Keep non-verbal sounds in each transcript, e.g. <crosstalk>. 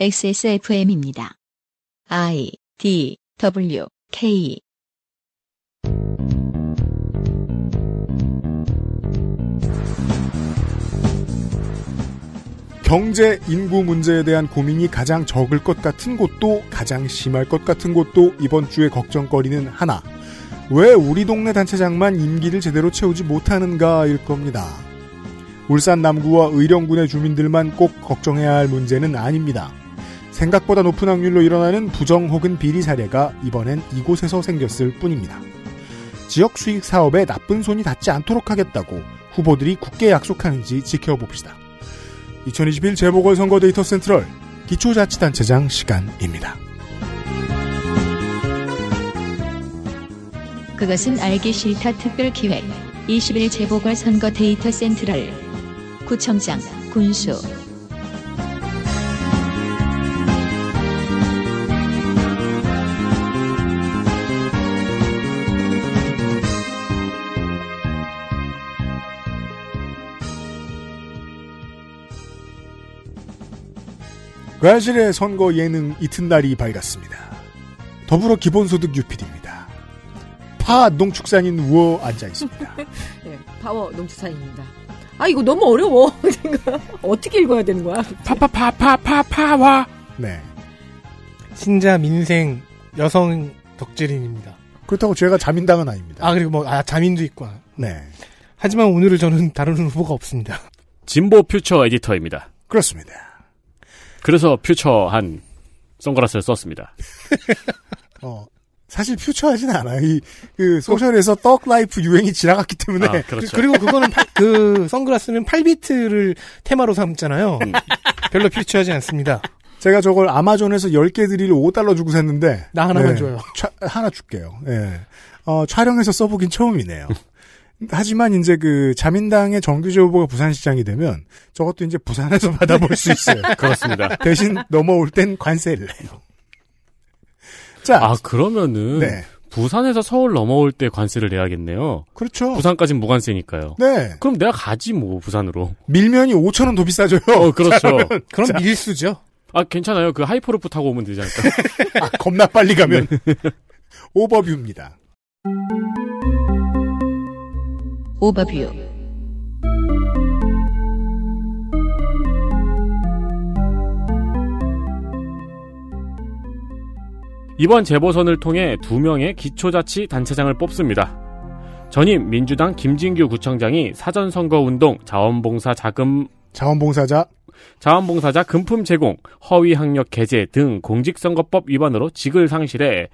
XSFM입니다. I D W K 경제 인구 문제에 대한 고민이 가장 적을 것 같은 곳도 가장 심할 것 같은 곳도 이번 주에 걱정거리는 하나. 왜 우리 동네 단체장만 임기를 제대로 채우지 못하는가일 겁니다. 울산 남구와 의령군의 주민들만 꼭 걱정해야 할 문제는 아닙니다. 생각보다 높은 확률로 일어나는 부정 혹은 비리 사례가 이번엔 이곳에서 생겼을 뿐입니다. 지역 수익 사업에 나쁜 손이 닿지 않도록 하겠다고 후보들이 굳게 약속하는지 지켜봅시다. 2021 재보궐선거 데이터 센트럴 기초자치단체장 시간입니다. 그것은 알기 싫다 특별기획 21 재보궐선거 데이터 센트럴 구청장 군수 과실의 선거 예능 이튿날이 밝았습니다. 더불어 기본소득 UPD입니다. 파 농축산인 우어 앉아 있습니다. 네, <laughs> 파워 농축산입니다. 아 이거 너무 어려워. <laughs> 어떻게 읽어야 되는 거야? 파파파파파파와 네. 신자 민생 여성 덕질인입니다. 그렇다고 제가 자민당은 아닙니다. 아 그리고 뭐 아 자민도 있고. 네. 하지만 오늘은 저는 다루는 후보가 없습니다. 진보 퓨처 에디터입니다. 그렇습니다. 그래서 퓨처한 선글라스를 썼습니다. <laughs> 어, 사실 future하진 않아요. 이, 그, social에서 thug life 유행이 지나갔기 때문에. 아, 그렇죠. 그, 리고 그거는 팔- 그 선글라스는 8비트를 테마로 삼잖아요. 음. 별로 필요하지 않습니다. 제가 저걸 아마존에서 10개들이 5달러 주고 샀는데. 나 하나만 네, 줘요. 차- 하나 줄게요. 예. 어, 촬영해서 써보긴 처음이네요. <laughs> 하지만 이제 그 자민당의 정규제 후보가 부산시장이 되면 저것도 이제 부산에서 <laughs> 받아볼 수 있어요. <laughs> 그렇습니다. 대신 넘어올 땐 관세를 내요. 자, 아 그러면은 네. 부산에서 서울 넘어올 때 관세를 내야겠네요. 그렇죠. 부산까진 무관세니까요. 네. 그럼 내가 가지 뭐 부산으로. 밀면이 5천 원 더 비싸져요. 어 그렇죠. <laughs> 그럼 밀수죠. 아 괜찮아요. 그 하이퍼루프 타고 오면 되지 않을까? 아, 겁나 빨리 가면. overview입니다. 오버뷰 이번 재보선을 통해 두 명의 기초자치 단체장을 뽑습니다. 전임 민주당 김진규 구청장이 사전선거운동 자원봉사 자금 자원봉사자. 자원봉사자 금품 제공, 허위 학력 개재 등 공직선거법 위반으로 직을 상실해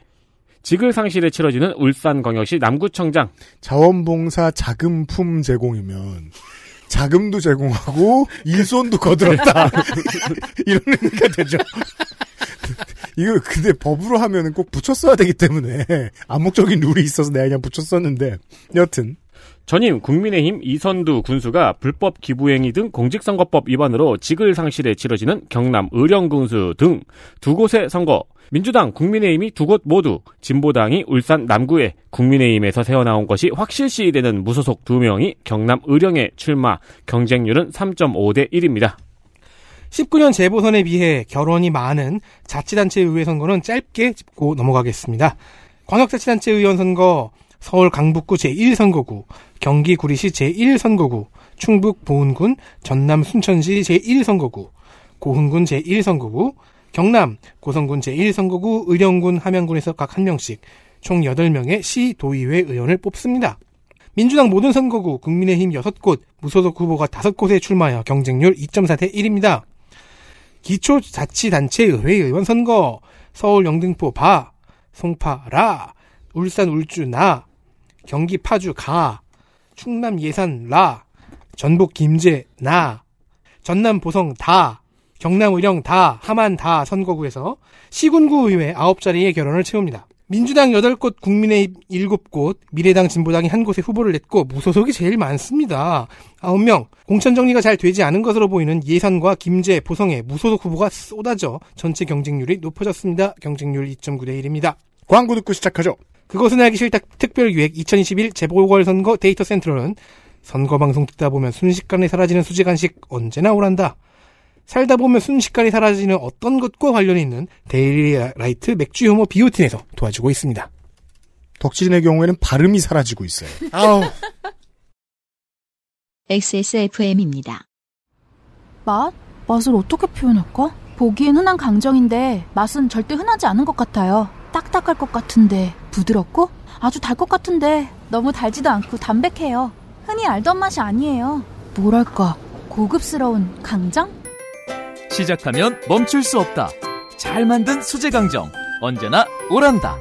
직을 상실에 치러지는 울산광역시 남구청장 자원봉사 자금품 제공이면 자금도 제공하고 일손도 거들었다. <laughs> 이런 의미가 되죠. 이거 근데 법으로 하면은 꼭 붙였어야 되기 때문에 암묵적인 룰이 있어서 내가 그냥 붙였었는데 여튼 전임 국민의힘 이선두 군수가 불법 기부행위 등 공직선거법 위반으로 직을 상실에 치러지는 경남 의령군수 등 두 곳의 선거 민주당, 국민의힘이 두 곳 모두 진보당이 울산 남구에 국민의힘에서 새어나온 것이 확실시 되는 무소속 두 명이 경남 의령에 출마 경쟁률은 3.5 대 1입니다. 19년 재보선에 비해 결원이 많은 자치단체 의회 선거는 짧게 짚고 넘어가겠습니다. 광역자치단체 의원 선거 서울 강북구 제1선거구, 경기 구리시 제1선거구, 충북 보은군, 전남 순천시 제1선거구, 고흥군 제1선거구, 경남 고성군 제1선거구, 의령군 함양군에서 각 한 명씩 총 8명의 시 도의회 의원을 뽑습니다. 민주당 모든 선거구, 국민의힘 6곳, 무소속 후보가 5곳에 출마하여 경쟁률 2.4대 1입니다. 기초자치단체 의회 의원 선거, 서울 영등포 바, 송파 라, 울산 울주 나, 경기 파주 가, 충남 예산 라, 전북 김제 나, 전남 보성 다, 경남 의령 다, 함안 다 선거구에서 시군구 의회 9자리의 결혼을 채웁니다. 민주당 8곳, 국민의힘 7곳, 미래당 진보당이 한 곳에 후보를 냈고 무소속이 제일 많습니다. 9명. 공천 정리가 잘 되지 않은 것으로 보이는 예산과 김제, 보성에 무소속 후보가 쏟아져 전체 경쟁률이 높아졌습니다. 경쟁률 2.9대 1입니다. 광고 듣고 시작하죠. 그것은 알기 싫다 특별기획 2021 재보궐선거 데이터 센트럴은 선거방송 듣다 보면 순식간에 사라지는 수제 간식 언제나 오란다. 살다 보면 순식간에 사라지는 어떤 것과 관련이 있는 데일리라이트 맥주 효모 비오틴에서 도와주고 있습니다. 덕질인의 경우에는 발음이 사라지고 있어요. 아우. XSFM입니다. 맛? 맛을 어떻게 표현할까? 보기엔 흔한 강정인데 맛은 절대 흔하지 않은 것 같아요. 딱딱할 것 같은데 부드럽고 아주 달 것 같은데 너무 달지도 않고 담백해요. 흔히 알던 맛이 아니에요. 뭐랄까 고급스러운 강정? 시작하면 멈출 수 없다. 잘 만든 수제 강정. 언제나 오란다.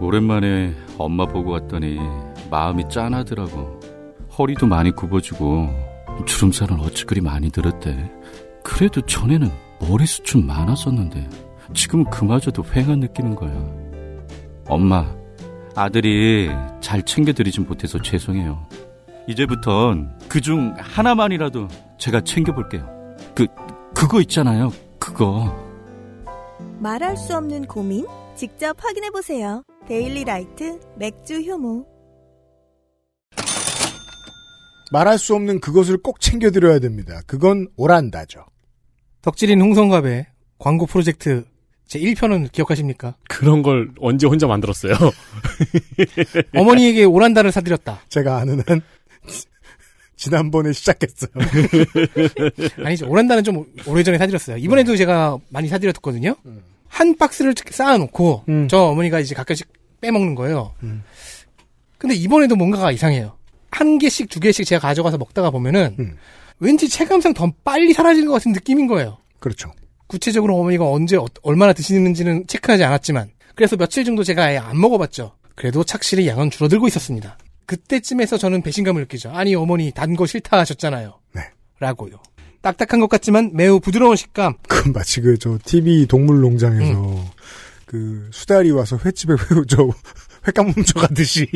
오랜만에 엄마 보고 왔더니 마음이 짠하더라고. 허리도 많이 굽어지고 주름살은 어찌 그리 많이 들었대. 그래도 전에는 머리숱 좀 많았었는데 지금은 그마저도 휑한 느끼는 거야. 엄마, 아들이 잘 챙겨드리진 못해서 죄송해요. 이제부턴 그 중 하나만이라도 제가 챙겨볼게요. 그, 그거 있잖아요. 그거. 말할 수 없는 고민? 직접 확인해보세요. 데일리 라이트 맥주 효모. 말할 수 없는 그것을 꼭 챙겨드려야 됩니다. 그건 오란다죠. 덕질인 홍성갑의 광고 프로젝트 제 1편은 기억하십니까? 그런 걸 언제 혼자 만들었어요? <laughs> 어머니에게 오란다를 사드렸다. 제가 아는 한 지난번에 시작했어요. <laughs> 아니죠. 오란다는 좀 오래전에 사드렸어요. 이번에도 제가 많이 사드렸거든요. 한 박스를 쌓아놓고 음. 저 어머니가 이제 가끔씩 빼먹는 거예요. 음. 근데 이번에도 뭔가가 이상해요. 한 개씩 두 개씩 제가 가져가서 먹다가 보면은 음. 왠지 체감상 더 빨리 사라지는 것 같은 느낌인 거예요. 그렇죠. 구체적으로 어머니가 언제 어- 얼마나 드시는지는 체크하지 않았지만 그래서 며칠 정도 제가 아예 안 먹어봤죠. 그래도 착실히 양은 줄어들고 있었습니다. 그때쯤에서 저는 배신감을 느끼죠. 아니 어머니 단 거 싫다 하셨잖아요. 네. 라고요. 딱딱한 것 같지만 매우 부드러운 식감. 그 마치 그 저 TV 동물 농장에서 그 수달이 와서 횟집에 회, <laughs> 저 횟감 훔쳐가듯이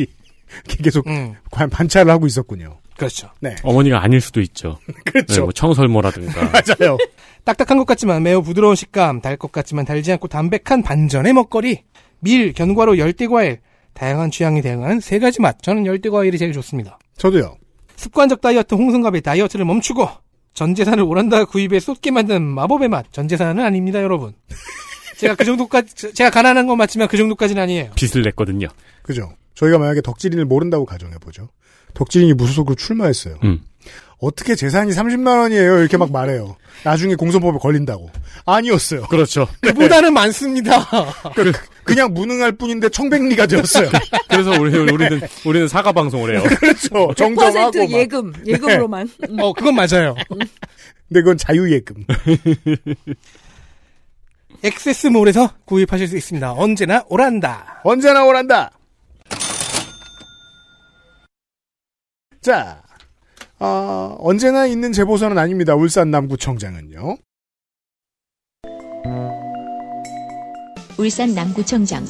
계속 음, 관- 반차를 하고 있었군요. 그렇죠. 네. 어머니가 아닐 수도 있죠. <laughs> 네, 그렇죠. 뭐 청설모라든가. <laughs> 맞아요. 딱딱한 것 같지만 매우 부드러운 식감, 달 것 같지만 달지 않고 담백한 반전의 먹거리, 밀, 견과류, 열대과일, 다양한 취향에 대응한 세 가지 맛. 저는 열대 과일이 제일 좋습니다. 저도요. 습관적 다이어트 홍성갑의 다이어트를 멈추고 전 재산을 오란다 구입에 쏟게 만든 마법의 맛. 전 재산은 아닙니다, 여러분. 제가 그 정도까지 제가 가난한 건 맞지만 그 정도까지는 아니에요. 빚을 냈거든요. 그죠. 저희가 만약에 덕질인을 모른다고 가정해 보죠. 덕질인이 무소속으로 출마했어요. 음. 어떻게 재산이 30만 원이에요? 이렇게 막 말해요. 나중에 공소법에 걸린다고. 아니었어요. 그렇죠. 그보다는 많습니다. <laughs> 그냥 무능할 뿐인데 청백리가 되었어요. <laughs> 그래서 우리, 우리는, 우리는 사과 방송을 해요. 그렇죠. 정정하고 100% 막. 예금, 예금으로만. 음. <laughs> 어, 그건 맞아요. 근데 그건 자유예금. 엑세스몰에서 구입하실 수 있습니다. 언제나 오란다. 언제나 오란다. 자, 아, 언제나 있는 제보서는 아닙니다. 울산 남구청장은요. 울산 남구청장.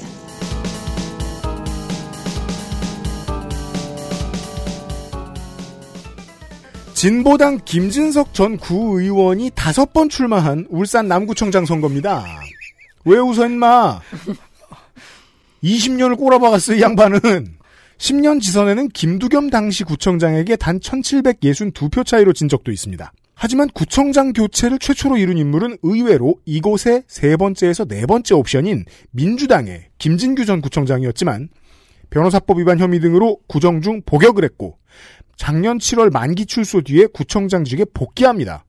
진보당 김진석 전 구의원이 다섯 번 출마한 울산 남구청장 선거입니다. 왜 웃어 임마? 20년을 꼬라박았어 이 양반은. 10년 지선에는 김두겸 당시 구청장에게 단 1762표 차이로 진 적도 있습니다. 하지만 구청장 교체를 최초로 이룬 인물은 의외로 이곳의 세 번째에서 네 번째 옵션인 민주당의 김진규 전 구청장이었지만 변호사법 위반 혐의 등으로 구정 중 복역을 했고 작년 7월 만기 출소 뒤에 구청장직에 복귀합니다.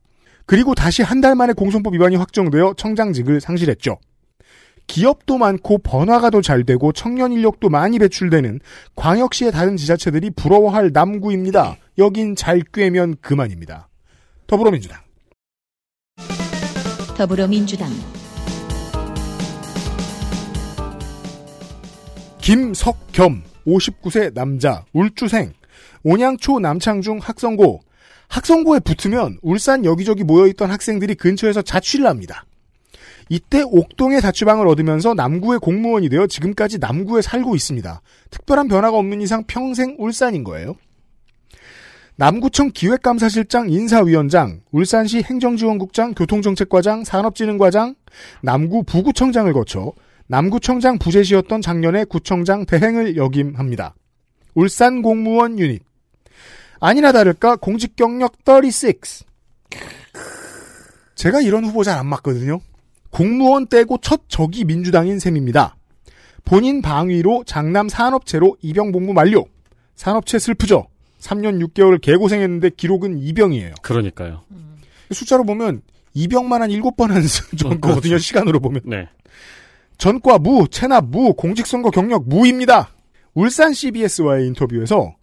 그리고 다시 한 달 만에 공선법 위반이 확정되어 청장직을 상실했죠. 기업도 많고 번화가 도 잘 되고 청년 인력도 많이 배출되는 광역시의 다른 지자체들이 부러워할 남구입니다. 여긴 잘 꿰면 그만입니다. 더불어민주당. 더불어민주당. 김석겸 59세 남자 울주생 온양초 남창중 학성고 학성고에 붙으면 울산 여기저기 모여있던 학생들이 근처에서 자취를 합니다. 이때 옥동의 자취방을 얻으면서 남구의 공무원이 되어 지금까지 남구에 살고 있습니다. 특별한 변화가 없는 이상 평생 울산인 거예요. 남구청 기획감사실장 인사위원장, 울산시 행정지원국장, 교통정책과장, 산업진흥과장, 남구 부구청장을 거쳐 남구청장 부재시였던 작년에 구청장 대행을 역임합니다. 울산 공무원 유닛. 아니나 다를까 공직 경력 36. 제가 이런 후보 잘 안 맞거든요. 공무원 떼고 첫 적이 민주당인 셈입니다. 본인 방위로 장남 산업체로 입영 복무 만료. 산업체 슬프죠. 3년 6개월 개고생했는데 기록은 이병이에요. 그러니까요. 숫자로 보면 이병만 한 7번 한 정도거든요. 시간으로 보면. 네. 전과 무, 체납 무, 공직선거 경력 무입니다. 울산 CBS와의 인터뷰에서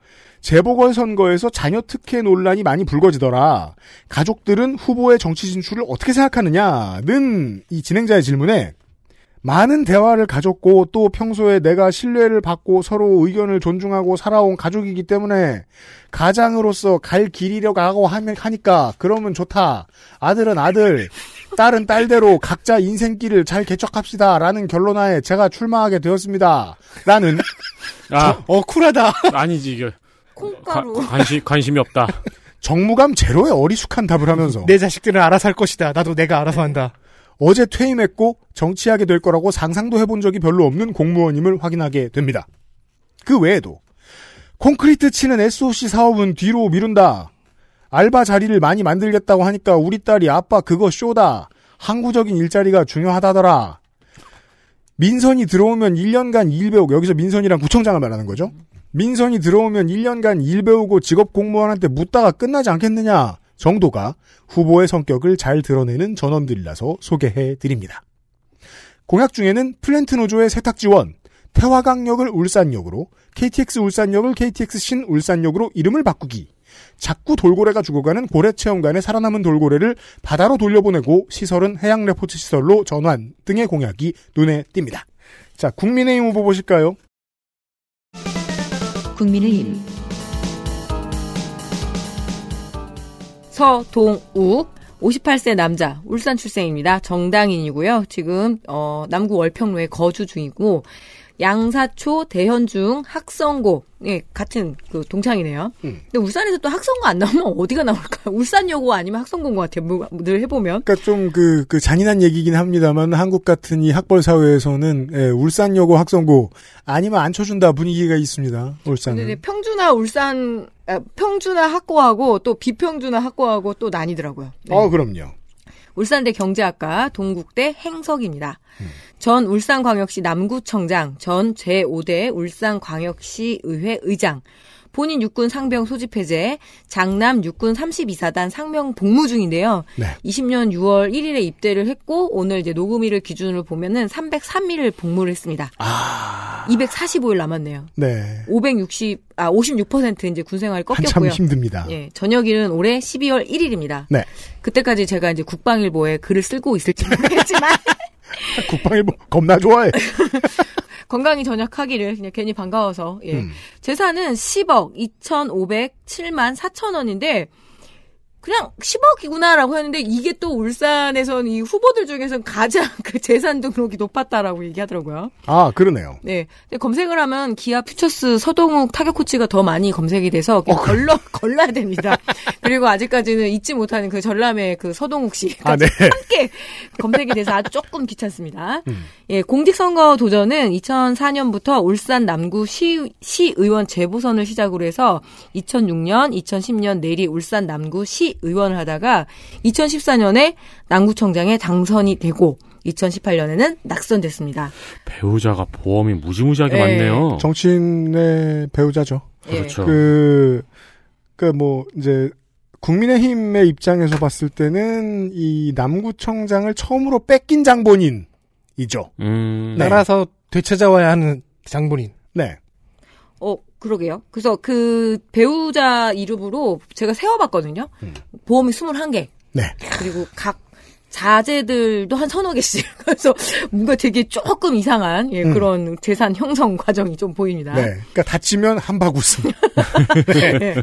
재보궐선거에서 자녀 특혜 논란이 많이 불거지더라. 가족들은 후보의 정치 진출을 어떻게 생각하느냐는 이 진행자의 질문에 많은 대화를 가졌고 또 평소에 내가 신뢰를 받고 서로 의견을 존중하고 살아온 가족이기 때문에 가장으로서 갈 길이려고 하고 하니까 그러면 좋다. 아들은 아들, 딸은 딸대로 각자 인생길을 잘 개척합시다. 라는 결론하에 제가 출마하게 되었습니다. 라는 아, 어, 쿨하다. 아니지, 이게. 콩가루. 관- 관심, 관심이 없다. <laughs> 정무감 제로의 어리숙한 답을 하면서 내 자식들은 알아서 할 것이다. 나도 내가 알아서 한다. 어제 퇴임했고 정치하게 될 거라고 상상도 해본 적이 별로 없는 공무원임을 확인하게 됩니다. 그 외에도 콘크리트 치는 SOC 사업은 뒤로 미룬다. 알바 자리를 많이 만들겠다고 하니까 우리 딸이 아빠 그거 쇼다. 항구적인 일자리가 중요하다더라. 민선이 들어오면 1년간 일 배우고 여기서 민선이랑 구청장을 말하는 거죠. 민선이 들어오면 1년간 일 배우고 직업 공무원한테 묻다가 끝나지 않겠느냐 정도가 후보의 성격을 잘 드러내는 전원들이라서 소개해 드립니다. 공약 중에는 플랜트 노조의 세탁 지원, 태화강역을 울산역으로, KTX 울산역을 KTX 신 울산역으로 이름을 바꾸기, 자꾸 돌고래가 죽어가는 고래체험관의 살아남은 돌고래를 바다로 돌려보내고 시설은 해양 레포트 시설로 전환 등의 공약이 눈에 띕니다. 자, 국민의힘 후보 보실까요? 국민의힘 서동욱 58세 남자 울산 출생입니다. 정당인이고요. 지금 어, 남구 월평로에 거주 중이고 양사초 대현중 학성고 예 같은 그 동창이네요. 음. 근데 울산에서 또 학성고 안 나오면 어디가 나올까요? 울산여고 아니면 학성고인 것 같아요. 뭐, 늘 해보면 그러니까 좀그그 잔인한 얘기긴 합니다만 한국 같은 이 학벌 사회에서는 예, 울산여고 학성고 아니면 안 쳐준다 분위기가 있습니다. 울산은. 평주나 울산 아, 평주나 학고하고 또 비평주나 학고하고 또 나뉘더라고요. 네. 어 그럼요. 울산대 경제학과, 동국대 행석입니다. 전 울산광역시 남구청장, 전 제5대 울산광역시 의회 의장, 본인 육군 상병 소집 해제, 장남 육군 32사단 상병 복무 중인데요. 네. 20년 6월 1일에 입대를 했고 오늘 이제 녹음일을 기준으로 보면은 303일을 복무를 했습니다. 아. 245일 남았네요. 네. 560, 아, 56% 이제 군생활 한참 꺾였고요. 힘듭니다. 예, 저녁일은 올해 12월 1일입니다. 네. 그때까지 제가 이제 국방일보에 글을 쓰고 있을지 모르겠지만 <laughs> 국방일보 겁나 좋아해. <laughs> 건강히 전역하기를 그냥 괜히 반가워서 예. 음. 재산은 10억 2,507만 4천 원인데 그냥 10억이구나라고 했는데 이게 또 울산에선 이 후보들 중에서 가장 <laughs> 그 재산 등록이 높았다라고 얘기하더라고요. 아 그러네요. 네. 검색을 하면 기아 퓨처스 서동욱 타격 코치가 더 많이 검색이 돼서 어, 걸러 <laughs> 걸러야 됩니다. 그리고 아직까지는 잊지 못하는 그 전람의 그 서동욱 씨 아 네. 함께 검색이 돼서 아주 조금 귀찮습니다. 음. 예, 공직선거 도전은 2004년부터 울산 남구 시, 시의원 재보선을 시작으로 해서 2006년, 2010년 내리 울산 남구 시 의원을 하다가 2014년에 남구청장에 당선이 되고 2018년에는 낙선됐습니다. 배우자가 보험이 무지무지하게 네. 많네요. 정치인의 배우자죠. 그렇죠. 그, 그, 뭐, 이제, 국민의힘의 입장에서 봤을 때는 이 남구청장을 처음으로 뺏긴 장본인이죠. 음, 네. 따라서 되찾아와야 하는 장본인. 네. 어, 그러게요. 그래서 그 배우자 이름으로 제가 세워봤거든요. 보험이 21개. 네. 그리고 각 자제들도 한 서너 개씩. <laughs> 그래서 뭔가 되게 조금 이상한 예, 음. 그런 재산 형성 과정이 좀 보입니다. 네. 그러니까 다치면 한박 웃음. <laughs> 네.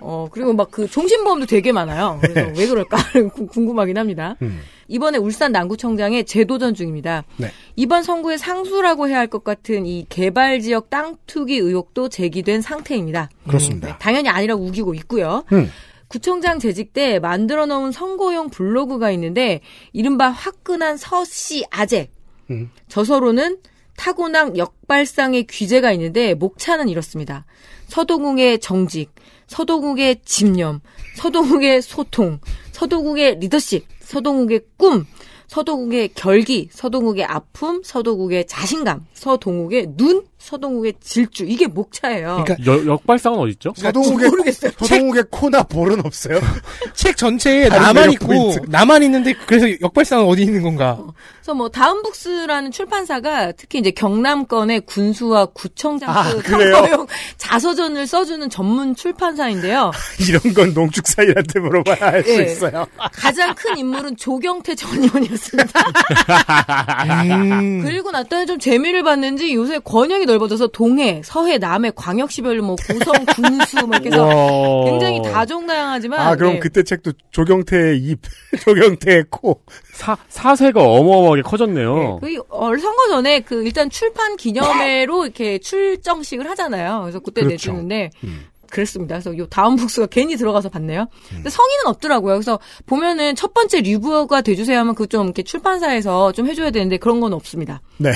어, 그리고 막 그 종신보험도 되게 많아요. 그래서 왜 그럴까 구- <laughs> 궁금하긴 합니다. 음. 이번에 울산 남구청장에 재도전 중입니다. 네. 이번 선거의 상수라고 해야 할 것 같은 이 개발 지역 땅 투기 의혹도 제기된 상태입니다. 그렇습니다. 네, 당연히 아니라고 우기고 있고요. 음. 구청장 재직 때 만들어 놓은 선거용 블로그가 있는데 이른바 화끈한 서씨 아재. 음. 저서로는 타고난 역발상의 귀재가 있는데 목차는 이렇습니다. 서동웅의 정직, 서동욱의 집념, 서동욱의 소통, 서동욱의 리더십, 서동욱의 꿈, 서동욱의 결기, 서동욱의 아픔, 서동욱의 자신감, 서동욱의 눈, 서동욱의 질주. 이게 목차예요. 그러니까 여- 역발상은 어디 있죠? 서동욱의 모르겠어요. 서동욱의 코나 볼은 없어요. <laughs> 책 전체에 나만 있고 포인트. 나만 있는데 그래서 역발상은 어디 있는 건가? 그래서 뭐 다음북스라는 출판사가 특히 이제 경남권의 군수와 구청장 아, 그 그래요? 선거용 자서전을 써주는 전문 출판사인데요. <laughs> 이런 건 농축사일한테 물어봐야 알수 예. 있어요. 가장 큰 인물은 조경태 전 의원이었습니다. <laughs> 음. 그리고 났더니 좀 재미를 봤는지 요새 권역이 넓 어져서 동해, 서해, 남해, 광역시별로 뭐 고성, <laughs> 군수 뭐 이렇게 해서 와. 굉장히 다종다양하지만 아 그럼 네. 그때 책도 조경태의 입, <laughs> 조경태의 코. 사, 사세가 어마어마하게 커졌네요. 그 얼- 선거 전에 그 일단 출판 기념회로 이렇게 출정식을 하잖아요. 그래서 그때 그렇죠. 내주는데 음. 그랬습니다. 그래서 요 다음 북스가 괜히 들어가서 봤네요. 근데 성의는 없더라고요. 그래서 보면은 첫 번째 리뷰어가 돼주세요 하면 그 좀 이렇게 출판사에서 좀 해줘야 되는데 그런 건 없습니다. 네.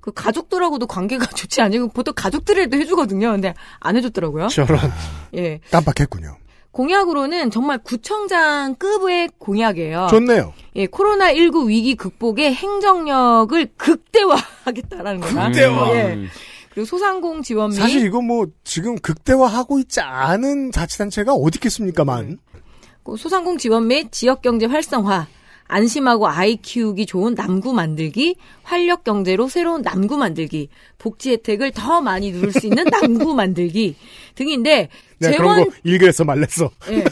그 가족들하고도 관계가 <laughs> 좋지 않고 보통 가족들에도 해주거든요. 근데 안 해줬더라고요. 저런. <laughs> 예. 깜빡했군요. 공약으로는 정말 구청장급의 공약이에요. 좋네요. 예, 코로나19 위기 극복에 행정력을 극대화하겠다라는 거다. 극대화. 예. 음. 그리고 소상공 지원 및 사실 이거 뭐 지금 극대화하고 있지 않은 자치단체가 어디 있겠습니까만. 그 소상공 지원 및 지역 경제 활성화, 안심하고 아이 키우기 좋은 남구 만들기, 활력 경제로 새로운 남구 만들기, 복지 혜택을 더 많이 누릴 수 있는 남구 만들기 등인데 재원 일그래서 말랬어. 예.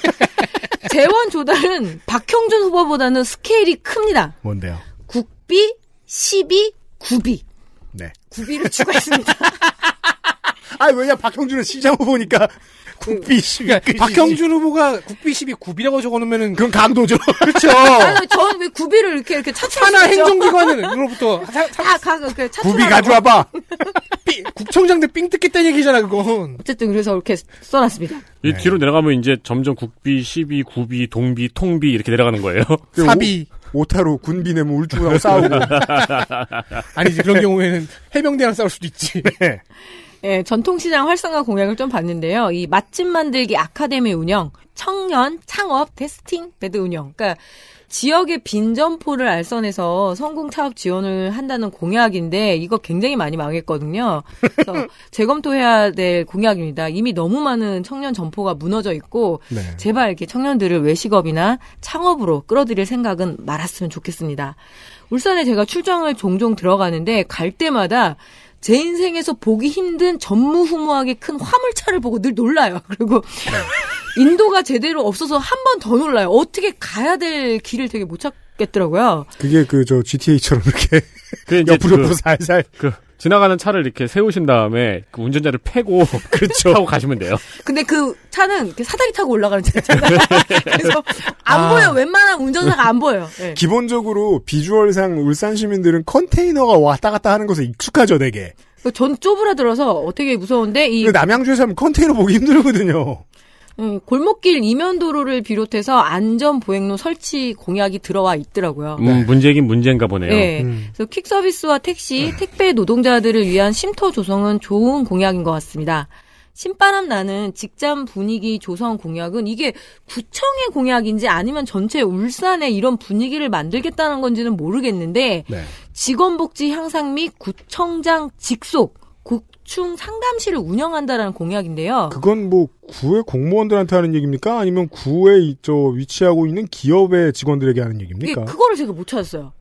재원 조달은 박형준 후보보다는 스케일이 큽니다. 뭔데요? 국비, 시비, 구비. 네. 구비를 추가했습니다. <laughs> 아 왜냐 박형준은 시장 후보니까 국비 시비. 그러니까 박형준 후보가 국비 12 9비라고 적어놓으면은 그건 강도죠. <laughs> 그렇죠. 아니, 저는 왜 구비를 이렇게 이렇게 차출할 하나? 행정기관으로부터 <laughs> 다 가, 그, 차출하라고. 국비 가져와봐. <laughs> 구청장 때삥 뜯겠다는 얘기잖아 그건. 어쨌든 그래서 이렇게 써놨습니다. 이 뒤로 내려가면 이제 점점 국비, 시비, 구비, 동비, 통비 이렇게 내려가는 거예요. 사비. 오 타로 군비 내면 울주군하고 싸우고. 아니지 그런 경우에는 해병대랑 싸울 수도 있지. 네. 예, 전통시장 활성화 공약을 좀 봤는데요. 이 맛집 만들기 아카데미 운영, 청년 창업 testing bed 운영. 그러니까 지역의 빈 점포를 알선해서 성공 창업 지원을 한다는 공약인데 이거 굉장히 많이 망했거든요. 그래서 <laughs> 재검토해야 될 공약입니다. 이미 너무 많은 청년 점포가 무너져 있고 네. 제발 이렇게 청년들을 외식업이나 창업으로 끌어들일 생각은 말았으면 좋겠습니다. 울산에 제가 출장을 종종 들어가는데 갈 때마다 제 인생에서 보기 힘든 전무후무하게 큰 화물차를 보고 늘 놀라요. <laughs> 그리고 인도가 제대로 없어서 한 번 더 놀라요. 어떻게 가야 될 길을 되게 못 찾겠더라고요. 그게 그 저 GTA처럼 이렇게 그 이제 옆으로 그, 살살. 그 지나가는 차를 이렇게 세우신 다음에 그 운전자를 패고 <laughs> 그렇죠. 타고 가시면 돼요. 근데 그 차는 이렇게 사다리 타고 올라가는 차잖아요. <laughs> 그래서 안 아. 보여. 웬만한 운전사가 안 보여. 예. 기본적으로 비주얼상 울산 시민들은 컨테이너가 왔다 갔다 하는 것에 익숙하죠, 되게. 전 쪼브라들어서 어떻게 무서운데 이 남양주에서 하면 컨테이너 보기 힘들거든요. 음, 골목길 이면 도로를 비롯해서 안전 보행로 설치 공약이 들어와 있더라고요. 음, 문제긴 문제인가 보네요. 네. 음. 그래서 퀵 서비스와 택시, 택배 노동자들을 위한 쉼터 조성은 좋은 공약인 것 같습니다. 신바람 나는 직장 분위기 조성 공약은 이게 구청의 공약인지 아니면 전체 울산에 이런 분위기를 만들겠다는 건지는 모르겠는데 네. 직원 복지 향상 및 구청장 직속 국충 상담실을 운영한다라는 공약인데요. 그건 뭐 구의 공무원들한테 하는 얘기입니까? 아니면 구에 이- 저 위치하고 있는 기업의 직원들에게 하는 얘기입니까? 그거를 제가 못 찾았어요.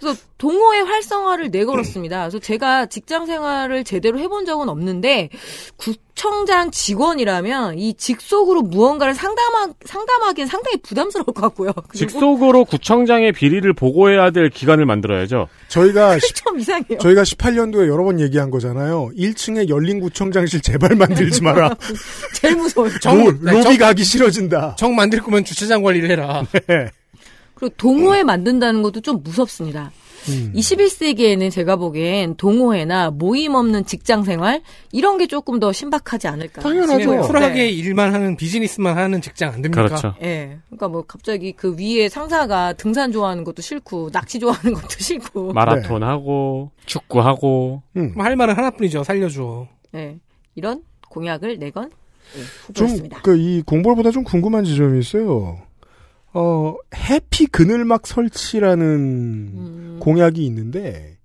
그래서 동호회 활성화를 내걸었습니다. 그래서 제가 직장 생활을 제대로 해본 적은 없는데 구청장 직원이라면 이 직속으로 무언가를 상담하, 상담하기엔 상당히 부담스러울 것 같고요. 직속으로 구청장의 비리를 보고해야 될 기관을 만들어야죠. 저희가 십- 좀 이상해요. 저희가 18년도에 여러 번 얘기한 거잖아요. 1층에 열린 구청장실 제발 만들지 마라. 제일 무서워요. 정- 로, 정- 로비 가기 싫어진다. 정 만들 거면 주차장 관리를 해라. 네. 그리고 동호회 만든다는 것도 좀 무섭습니다. 음. 21세기에는 제가 보기엔 동호회나 모임 없는 직장 생활 이런 게 조금 더 신박하지 않을까. 당연하죠. 쿨하게 네. 일만 하는 비즈니스만 하는 직장 안 됩니까? 그렇죠. 예. 그러니까 뭐 갑자기 그 위에 상사가 등산 좋아하는 것도 싫고 낚시 좋아하는 것도 <laughs> 싫고. 마라톤 하고 축구 하고 음. 뭐할 말은 하나뿐이죠. 살려줘. 예. 이런 공약을 내건 후보였습니다. 좀, 그, 이 공보보다 좀 궁금한 지점이 있어요. 어, 해피 그늘막 설치라는 음. 공약이 있는데,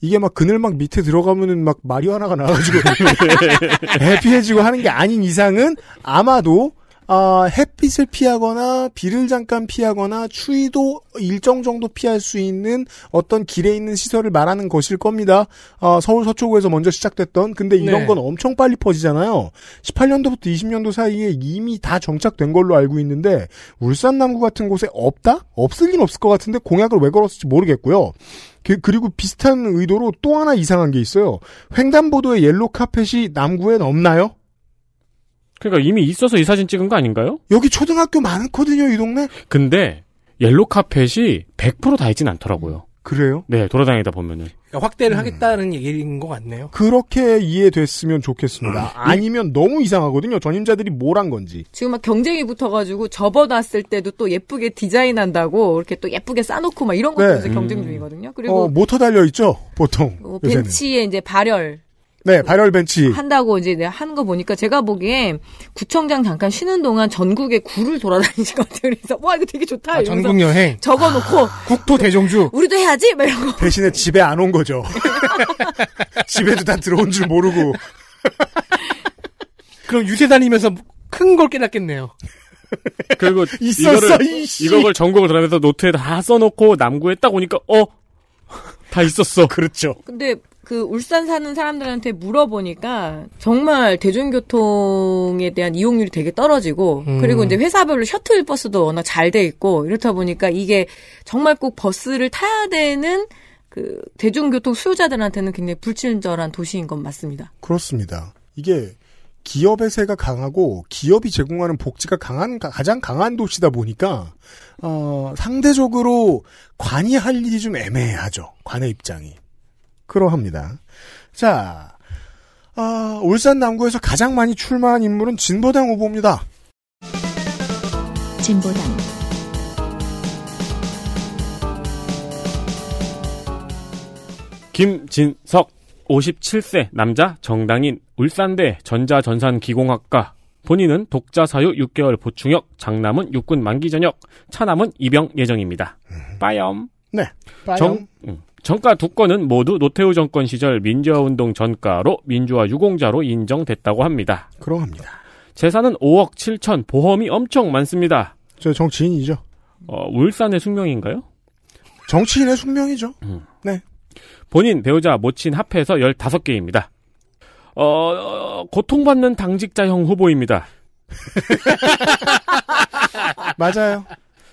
이게 막 그늘막 밑에 들어가면은 막 마리화나가 나와가지고, <laughs> 해피해지고 하는 게 아닌 이상은 아마도, 아, 햇빛을 피하거나, 비를 잠깐 피하거나, 추위도 일정 정도 피할 수 있는 어떤 길에 있는 시설을 말하는 것일 겁니다. 아, 서울 서초구에서 먼저 시작됐던, 근데 이런 네. 건 엄청 빨리 퍼지잖아요. 18년도부터 20년도 사이에 이미 다 정착된 걸로 알고 있는데, 울산 남구 같은 곳에 없다? 없을 린 없을 것 같은데, 공약을 왜 걸었을지 모르겠고요. 그, 리고 비슷한 의도로 또 하나 이상한 게 있어요. 횡단보도에 옐로 카펫이 남구엔 없나요? 그러니까 이미 있어서 이 사진 찍은 거 아닌가요? 여기 초등학교 많거든요, 이 동네? 근데 옐로 카펫이 100%다 있진 않더라고요. 그래요? 네, 돌아다니다 보면은. 그러니까 확대를 하겠다는 얘기인 것 같네요. 그렇게 이해됐으면 좋겠습니다. 아니면 너무 이상하거든요. 전임자들이 뭘 한 건지. 지금 막 경쟁이 붙어가지고 접어놨을 때도 또 예쁘게 디자인한다고 이렇게 또 예쁘게 싸놓고 막 이런 것도 네. 요새 경쟁 중이거든요. 그리고 어, 모터 달려 있죠, 보통. 뭐 요새는. 벤치에 이제 발열 네, 발열 벤치. 한다고 이제 내가 하는 거 보니까 제가 보기엔 구청장 잠깐 쉬는 동안 전국에 구를 돌아다니실 것 같아요. 그래서 와 이거 되게 좋다. 아, 이러면서 전국 여행, 적어놓고 국토 대종주. 우리도 해야지. 막 이런 거. 대신에 집에 안 온 거죠. <laughs> 집에도 다 들어온 줄 모르고. <laughs> 그럼 유세 다니면서 큰 걸 깨닫겠네요. 그리고 <laughs> 있었어, 이거를. 이걸 전국을 돌아다니면서 노트에 다 써놓고 남구에 딱 오니까 어. 다 있었어. 그렇죠. 근데 그 울산 사는 사람들한테 물어보니까 정말 대중교통에 대한 이용률이 되게 떨어지고 음. 그리고 이제 회사별로 셔틀 버스도 워낙 잘 돼 있고 이렇다 보니까 이게 정말 꼭 버스를 타야 되는 그 대중교통 수요자들한테는 굉장히 불친절한 도시인 건 맞습니다. 그렇습니다. 이게 기업의 세가 강하고 기업이 제공하는 복지가 강한 가- 가장 강한 도시다 보니까 어, 상대적으로 관이 할 일이 좀 애매하죠. 관의 입장이 그러합니다. 자, 아, 울산 남구에서 가장 많이 출마한 인물은 진보당 후보입니다. 진보당 김진석 57세 남자 정당인 울산대 전자전산기공학과 본인은 독자 사유 6개월 보충역 장남은 육군 만기 전역 차남은 입영 예정입니다. 빠염. 네. 정, 음, 정가 두 건은 모두 노태우 정권 시절 민주화운동 전가로 민주화 유공자로 인정됐다고 합니다. 그러합니다. 재산은 5억 7천 보험이 엄청 많습니다. 저 정치인이죠. 어, 울산의 숙명인가요? 정치인의 숙명이죠. 본인 배우자 모친 합해서 15개입니다. 어, 어, 고통받는 당직자형 후보입니다. <laughs> 맞아요.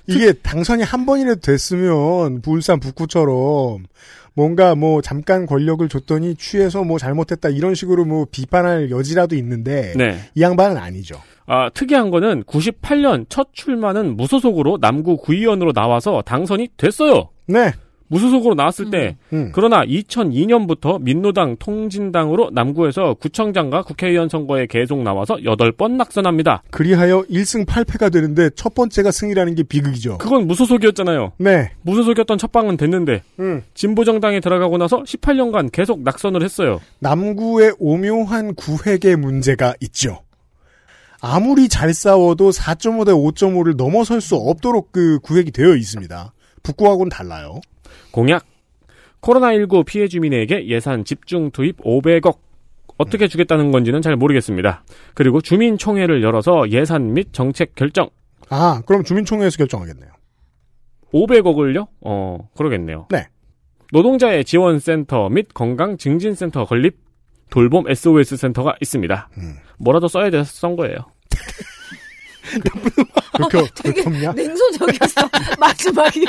이게 당선이 한 번이라도 됐으면 부울산 북구처럼 뭔가 뭐 잠깐 권력을 줬더니 취해서 뭐 잘못했다 이런 식으로 뭐 비판할 여지라도 있는데 네. 이 양반은 아니죠. 아, 특이한 거는 98년 첫 출마는 무소속으로 남구 구의원으로 나와서 당선이 됐어요. 네. 무소속으로 나왔을 때 음. 그러나 2002년부터 민노당 통진당으로 남구에서 구청장과 국회의원 선거에 계속 나와서 8번 낙선합니다. 그리하여 1승 8패가 되는데 첫 번째가 승이라는 게 비극이죠. 그건 무소속이었잖아요. 네. 무소속이었던 첫 방은 됐는데 음. 진보정당에 들어가고 나서 18년간 계속 낙선을 했어요. 남구의 오묘한 구획의 문제가 있죠. 아무리 잘 싸워도 4.5 대 5.5를 넘어설 수 없도록 그 구획이 되어 있습니다. 북구하고는 달라요. 공약. 코로나19 피해 주민에게 예산 집중 투입 500억. 어떻게 주겠다는 건지는 잘 모르겠습니다. 그리고 주민총회를 열어서 예산 및 정책 결정. 아, 그럼 주민총회에서 결정하겠네요. 500억을요? 어, 그러겠네요. 네. 노동자의 지원센터 및 건강증진센터 건립, 돌봄 SOS 센터가 있습니다. 음. 뭐라도 써야 돼서 쓴 거예요. <laughs> 그렇게, 되게 그렇게 없냐? 냉소적이었어. <laughs> 마지막에.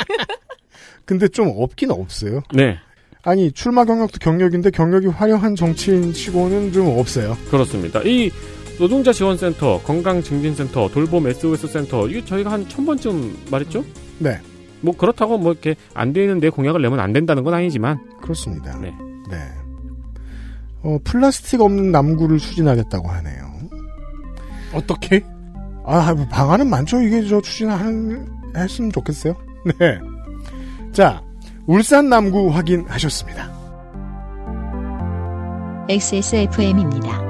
근데 좀 없긴 없어요. 네, 아니, 출마 경력도 경력인데 경력이 화려한 정치인 치고는 좀 없어요. 그렇습니다. 이 노동자 지원센터, 건강증진센터, 돌봄 SOS 센터, 이게 저희가 한 천 번쯤 말했죠? 네. 뭐 그렇다고 뭐 이렇게 안 되는데 공약을 내면 안 된다는 건 아니지만 그렇습니다. 네. 네. 어, 플라스틱 없는 남구를 추진하겠다고 하네요. 어떻게? 아, 뭐 방안은 많죠. 이게 저 추진할, 했으면 좋겠어요. 네. 자, 울산 남구 확인하셨습니다. XSFM입니다.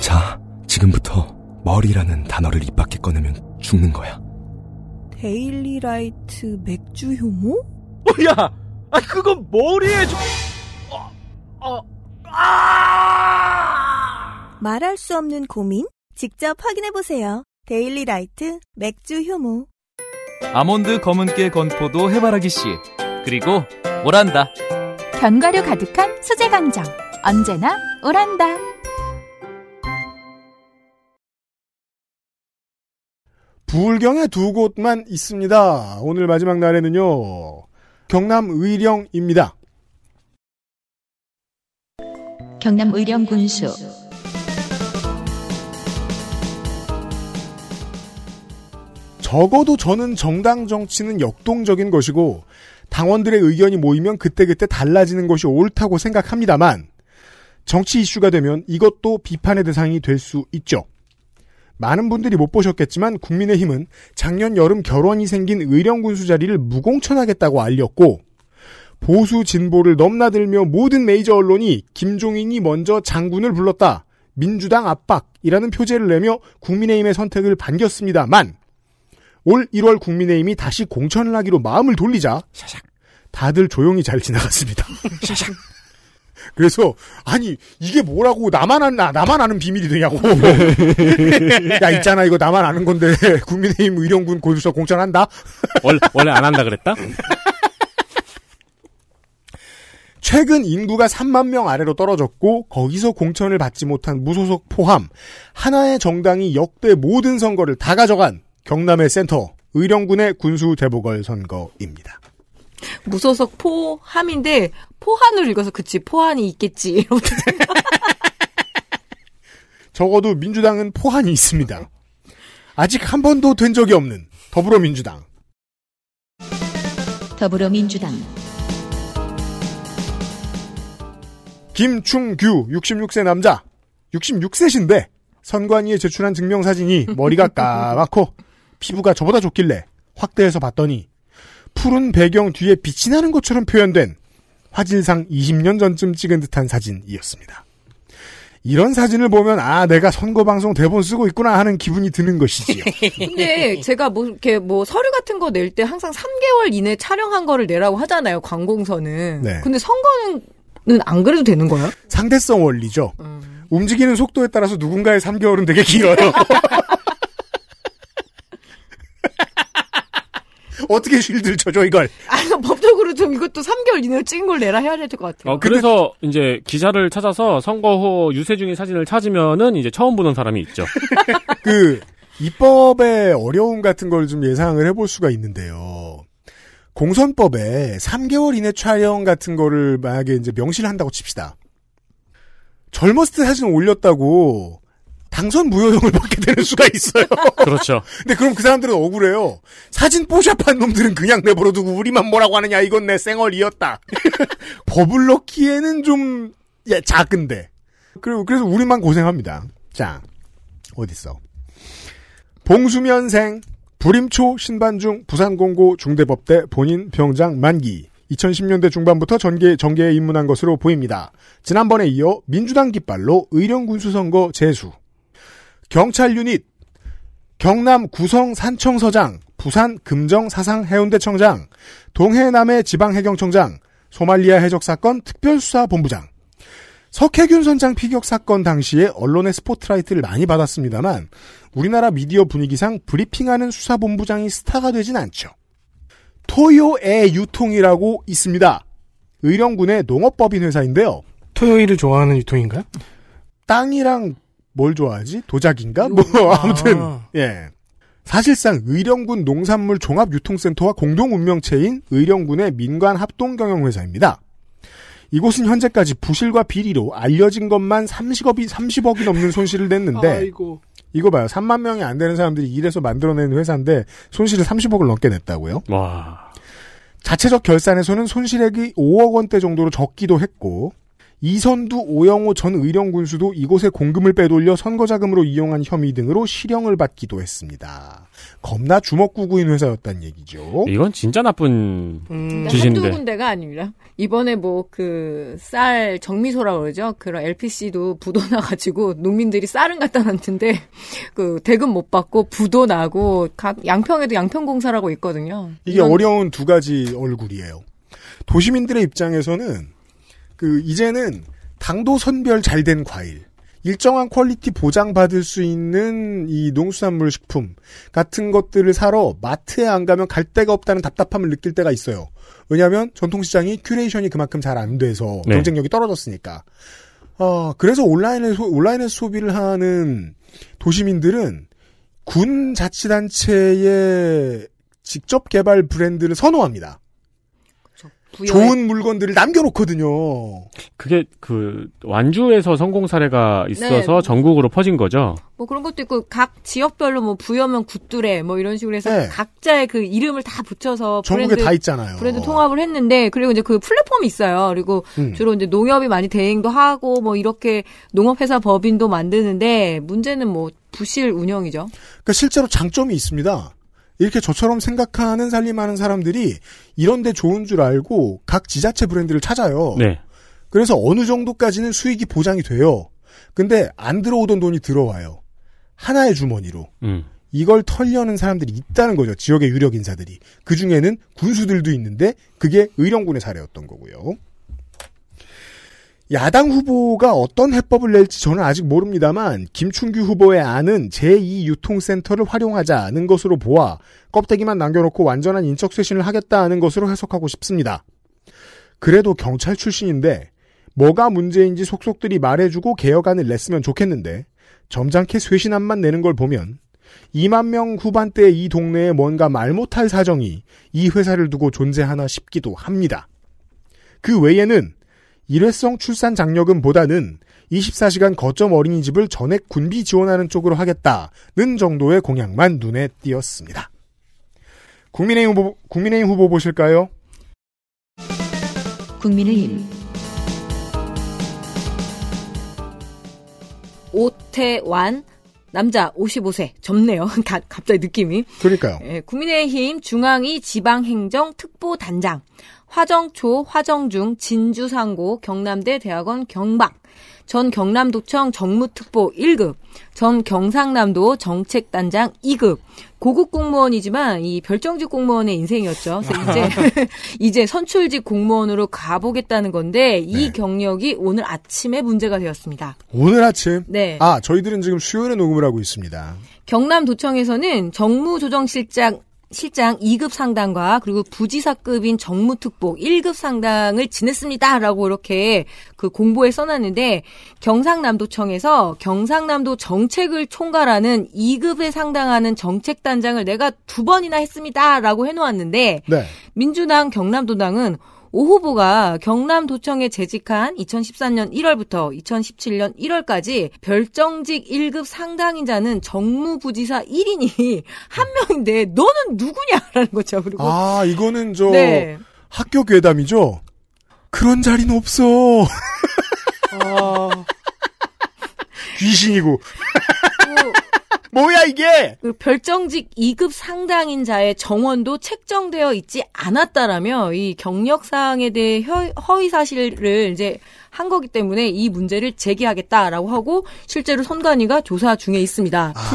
자, 지금부터 머리라는 단어를 입 밖에 꺼내면 죽는 거야. 데일리라이트 맥주 효모? 어, 야! 아, 그건 머리에 좀... 어, 어, 아! 말할 수 없는 고민? 직접 확인해 보세요. 데일리 라이트 맥주 효모. 아몬드 검은깨 건포도 해바라기 씨 그리고 오란다 견과류 가득한 수제 강정. 언제나 오란다. 부울경에 두 곳만 있습니다. 오늘 마지막 날에는요. 경남 의령입니다. 경남 의령 군수 적어도 저는 정당 정치는 역동적인 것이고 당원들의 의견이 모이면 그때그때 달라지는 것이 옳다고 생각합니다만 정치 이슈가 되면 이것도 비판의 대상이 될 수 있죠. 많은 분들이 못 보셨겠지만 국민의힘은 작년 여름 결혼이 생긴 의령군수 자리를 무공천하겠다고 알렸고 보수 진보를 넘나들며 모든 메이저 언론이 김종인이 먼저 장군을 불렀다. 민주당 압박이라는 표제를 내며 국민의힘의 선택을 반겼습니다만 올 1월 국민의힘이 다시 공천을 하기로 마음을 돌리자 다들 조용히 잘 지나갔습니다. <laughs> 그래서 아니 이게 뭐라고 나만 아나 나만 아는 비밀이 되냐고. <laughs> 야 있잖아 이거 나만 아는 건데 <laughs> 국민의힘 의령군 고수서 공천한다. 원래 원래 안 한다 그랬다? 최근 인구가 3만 명 아래로 떨어졌고 거기서 공천을 받지 못한 무소속 포함 하나의 정당이 역대 모든 선거를 다 가져간 경남의 센터 의령군의 군수 대보궐 선거입니다. 무소속 포함인데 포한으로 읽어서 그치 포한이 있겠지. <laughs> 적어도 민주당은 포한이 있습니다. 아직 한 번도 된 적이 없는 더불어민주당. 더불어민주당 김충규 66세 남자 66세신데 선관위에 제출한 증명사진이 머리가 <laughs> 까맣고 피부가 저보다 좋길래 확대해서 봤더니 푸른 배경 뒤에 빛이 나는 것처럼 표현된 화질상 20년 전쯤 찍은 듯한 사진이었습니다. 이런 사진을 보면 아 내가 선거 방송 대본 쓰고 있구나 하는 기분이 드는 것이지요. <laughs> 근데 제가 뭐 이렇게 뭐 서류 같은 거 낼 때 항상 3개월 이내 촬영한 거를 내라고 하잖아요. 관공서는. 네. 근데 선거는 안 그래도 되는 거예요? 상대성 원리죠. 움직이는 속도에 따라서 누군가의 3개월은 되게 길어요. <laughs> 어떻게 쉴드를 쳐줘 이걸? 아, 법적으로 좀 이것도 3개월 이내로 찍은 걸 내라 해야 될 것 같아요. 어, 그래서 이제 기자를 찾아서 선거 후 유세 중인 사진을 찾으면은 이제 처음 보는 사람이 있죠. <laughs> 그 입법의 어려움 같은 걸 좀 예상을 해볼 수가 있는데요. 공선법에 3개월 이내 촬영 같은 거를 만약에 이제 명시를 한다고 칩시다. 젊었을 때 사진 올렸다고 당선 무효형을 <laughs> 받게 되는 수가 있어요. 그렇죠. <laughs> 근데 그럼 그 사람들은 억울해요. 사진 뽀샵한 놈들은 그냥 내버려두고 우리만 뭐라고 하느냐 이건 내 생얼이었다. <laughs> 법을 넣기에는 좀 예, 작은데. 그리고 그래서 우리만 고생합니다. 자 어딨어? 봉수면생 불임초 신반중 부산공고 중대법대 본인 병장 만기. 2010년대 중반부터 전개, 정계에 입문한 것으로 보입니다. 지난번에 이어 민주당 깃발로 의령군수 선거 재수. 경찰 유닛. 경남 구성 산청서장 부산 금정 사상 해운대청장 동해남해 지방해경청장 소말리아 해적사건 특별수사본부장 석혜균 선장 피격 사건 당시에 언론의 스포트라이트를 많이 받았습니다만 우리나라 미디어 분위기상 브리핑하는 수사본부장이 스타가 되진 않죠. 토요애 유통이라고 있습니다. 의령군의 농업법인 회사인데요. 토요일을 좋아하는 유통인가요? 땅이랑 뭘 좋아하지? 도자기인가? 뭐 아무튼 예. 사실상 의령군 농산물 종합 유통센터와 공동 운명체인 의령군의 민관 합동 경영 회사입니다. 이곳은 현재까지 부실과 비리로 알려진 것만 30억이 30억이 넘는 손실을 냈는데 아이고. 이거 봐요. 3만 명이 안 되는 사람들이 일해서 만들어낸 회사인데 손실을 30억을 넘게 냈다고요? 와. 자체적 결산에서는 손실액이 5억 원대 정도로 적기도 했고 이선두 오영호 전 의령 군수도 이곳에 공금을 빼돌려 선거자금으로 이용한 혐의 등으로 실형을 받기도 했습니다. 겁나 주먹구구인 회사였단 얘기죠. 이건 진짜 나쁜 음, 근데 짓인데. 한두 군데가 아닙니다. 이번에 뭐 그 쌀 정미소라고 그러죠. 그런 LPC도 부도 나가지고 농민들이 쌀은 갖다 놨는데 그 대금 못 받고 부도 나고 각 양평에도 양평공사라고 있거든요. 이게 이런- 어려운 두 가지 얼굴이에요. 도시민들의 입장에서는 그 이제는 당도 선별 잘 된 과일, 일정한 quality 보장받을 수 있는 이 농수산물 식품 같은 것들을 사러 마트에 안 가면 갈 데가 없다는 답답함을 느낄 때가 있어요. 왜냐하면 전통시장이 curation이 그만큼 잘 안 돼서 네. 경쟁력이 떨어졌으니까. 어, 그래서 온라인에 소, 온라인에서 소비를 하는 도시민들은 군 자치단체의 직접 개발 브랜드를 선호합니다. 부여의- 좋은 물건들을 남겨놓거든요. 그게 그 완주에서 성공 사례가 있어서 네. 전국으로 퍼진 거죠. 뭐 그런 것도 있고 각 지역별로 뭐 부여면 굿뚜레 뭐 이런 식으로 해서 네. 각자의 그 이름을 다 붙여서 전국에 브랜드 다 있잖아요. 브랜드 통합을 했는데 그리고 이제 그 플랫폼이 있어요. 그리고 음. 주로 이제 농협이 많이 대행도 하고 뭐 이렇게 농업회사 법인도 만드는데 문제는 뭐 부실 운영이죠. 그러니까 실제로 장점이 있습니다. 이렇게 저처럼 생각하는 살림하는 사람들이 이런데 좋은 줄 알고 각 지자체 브랜드를 찾아요. 네. 그래서 어느 정도까지는 수익이 보장이 돼요. 근데 안 들어오던 돈이 들어와요. 하나의 주머니로. 음. 이걸 털려는 사람들이 있다는 거죠. 지역의 유력 인사들이. 그 중에는 군수들도 있는데 그게 의령군의 사례였던 거고요. 야당 후보가 어떤 해법을 낼지 저는 아직 모릅니다만 김춘규 후보의 안은 제2유통센터를 활용하자는 것으로 보아 껍데기만 남겨놓고 완전한 인적 쇄신을 하겠다는 것으로 해석하고 싶습니다. 그래도 경찰 출신인데 뭐가 문제인지 속속들이 말해주고 개혁안을 냈으면 좋겠는데 점잖게 쇄신안만 내는 걸 보면 2만 명 후반대 이 동네에 뭔가 말 못할 사정이 이 회사를 두고 존재하나 싶기도 합니다. 그 외에는 일회성 출산 장려금보다는 24시간 거점 어린이집을 전액 군비 지원하는 쪽으로 하겠다는 정도의 공약만 눈에 띄었습니다. 국민의힘 후보, 국민의힘 후보 보실까요? 국민의힘 오태완 남자 55세 젊네요. <laughs> 가- 갑자기 느낌이. 그러니까요. 예, 국민의힘 중앙위 지방행정 특보단장, 화정초, 화정중, 진주상고, 경남대 대학원 경박, 전 경남도청 정무특보 1급, 전 경상남도 정책단장 2급, 고급 공무원이지만 이 별정직 공무원의 인생이었죠. 그래서 이제 <laughs> 이제 선출직 공무원으로 가보겠다는 건데 이 네. 경력이 오늘 아침에 문제가 되었습니다. 오늘 아침. 네. 아, 저희들은 지금 수요일에 녹음을 하고 있습니다. 경남도청에서는 정무조정실장 실장 2급 상당과 그리고 부지사급인 정무특보 1급 상당을 지냈습니다라고 이렇게 그 공보에 써놨는데 경상남도청에서 경상남도 정책을 총괄하는 2급에 상당하는 정책단장을 내가 두 번이나 했습니다라고 해놓았는데 네. 민주당 경남도당은 오 후보가 경남도청에 재직한 2014년 1월부터 2017년 1월까지 별정직 1급 상당인자는 정무부지사 1인이 <laughs> 한 명인데 너는 누구냐라는 거죠. 그리고 아, 이거는 저 네. 학교 괴담이죠? 그런 자리는 없어. 아, <laughs> 귀신이고. 그 뭐야, 이게! 그 별정직 2급 상당인 자의 정원도 책정되어 있지 않았다라며 이 경력 사항에 대해 허- 허위 사실을 이제 한 거기 때문에 이 문제를 제기하겠다라고 하고 실제로 선관위가 조사 중에 있습니다. 아,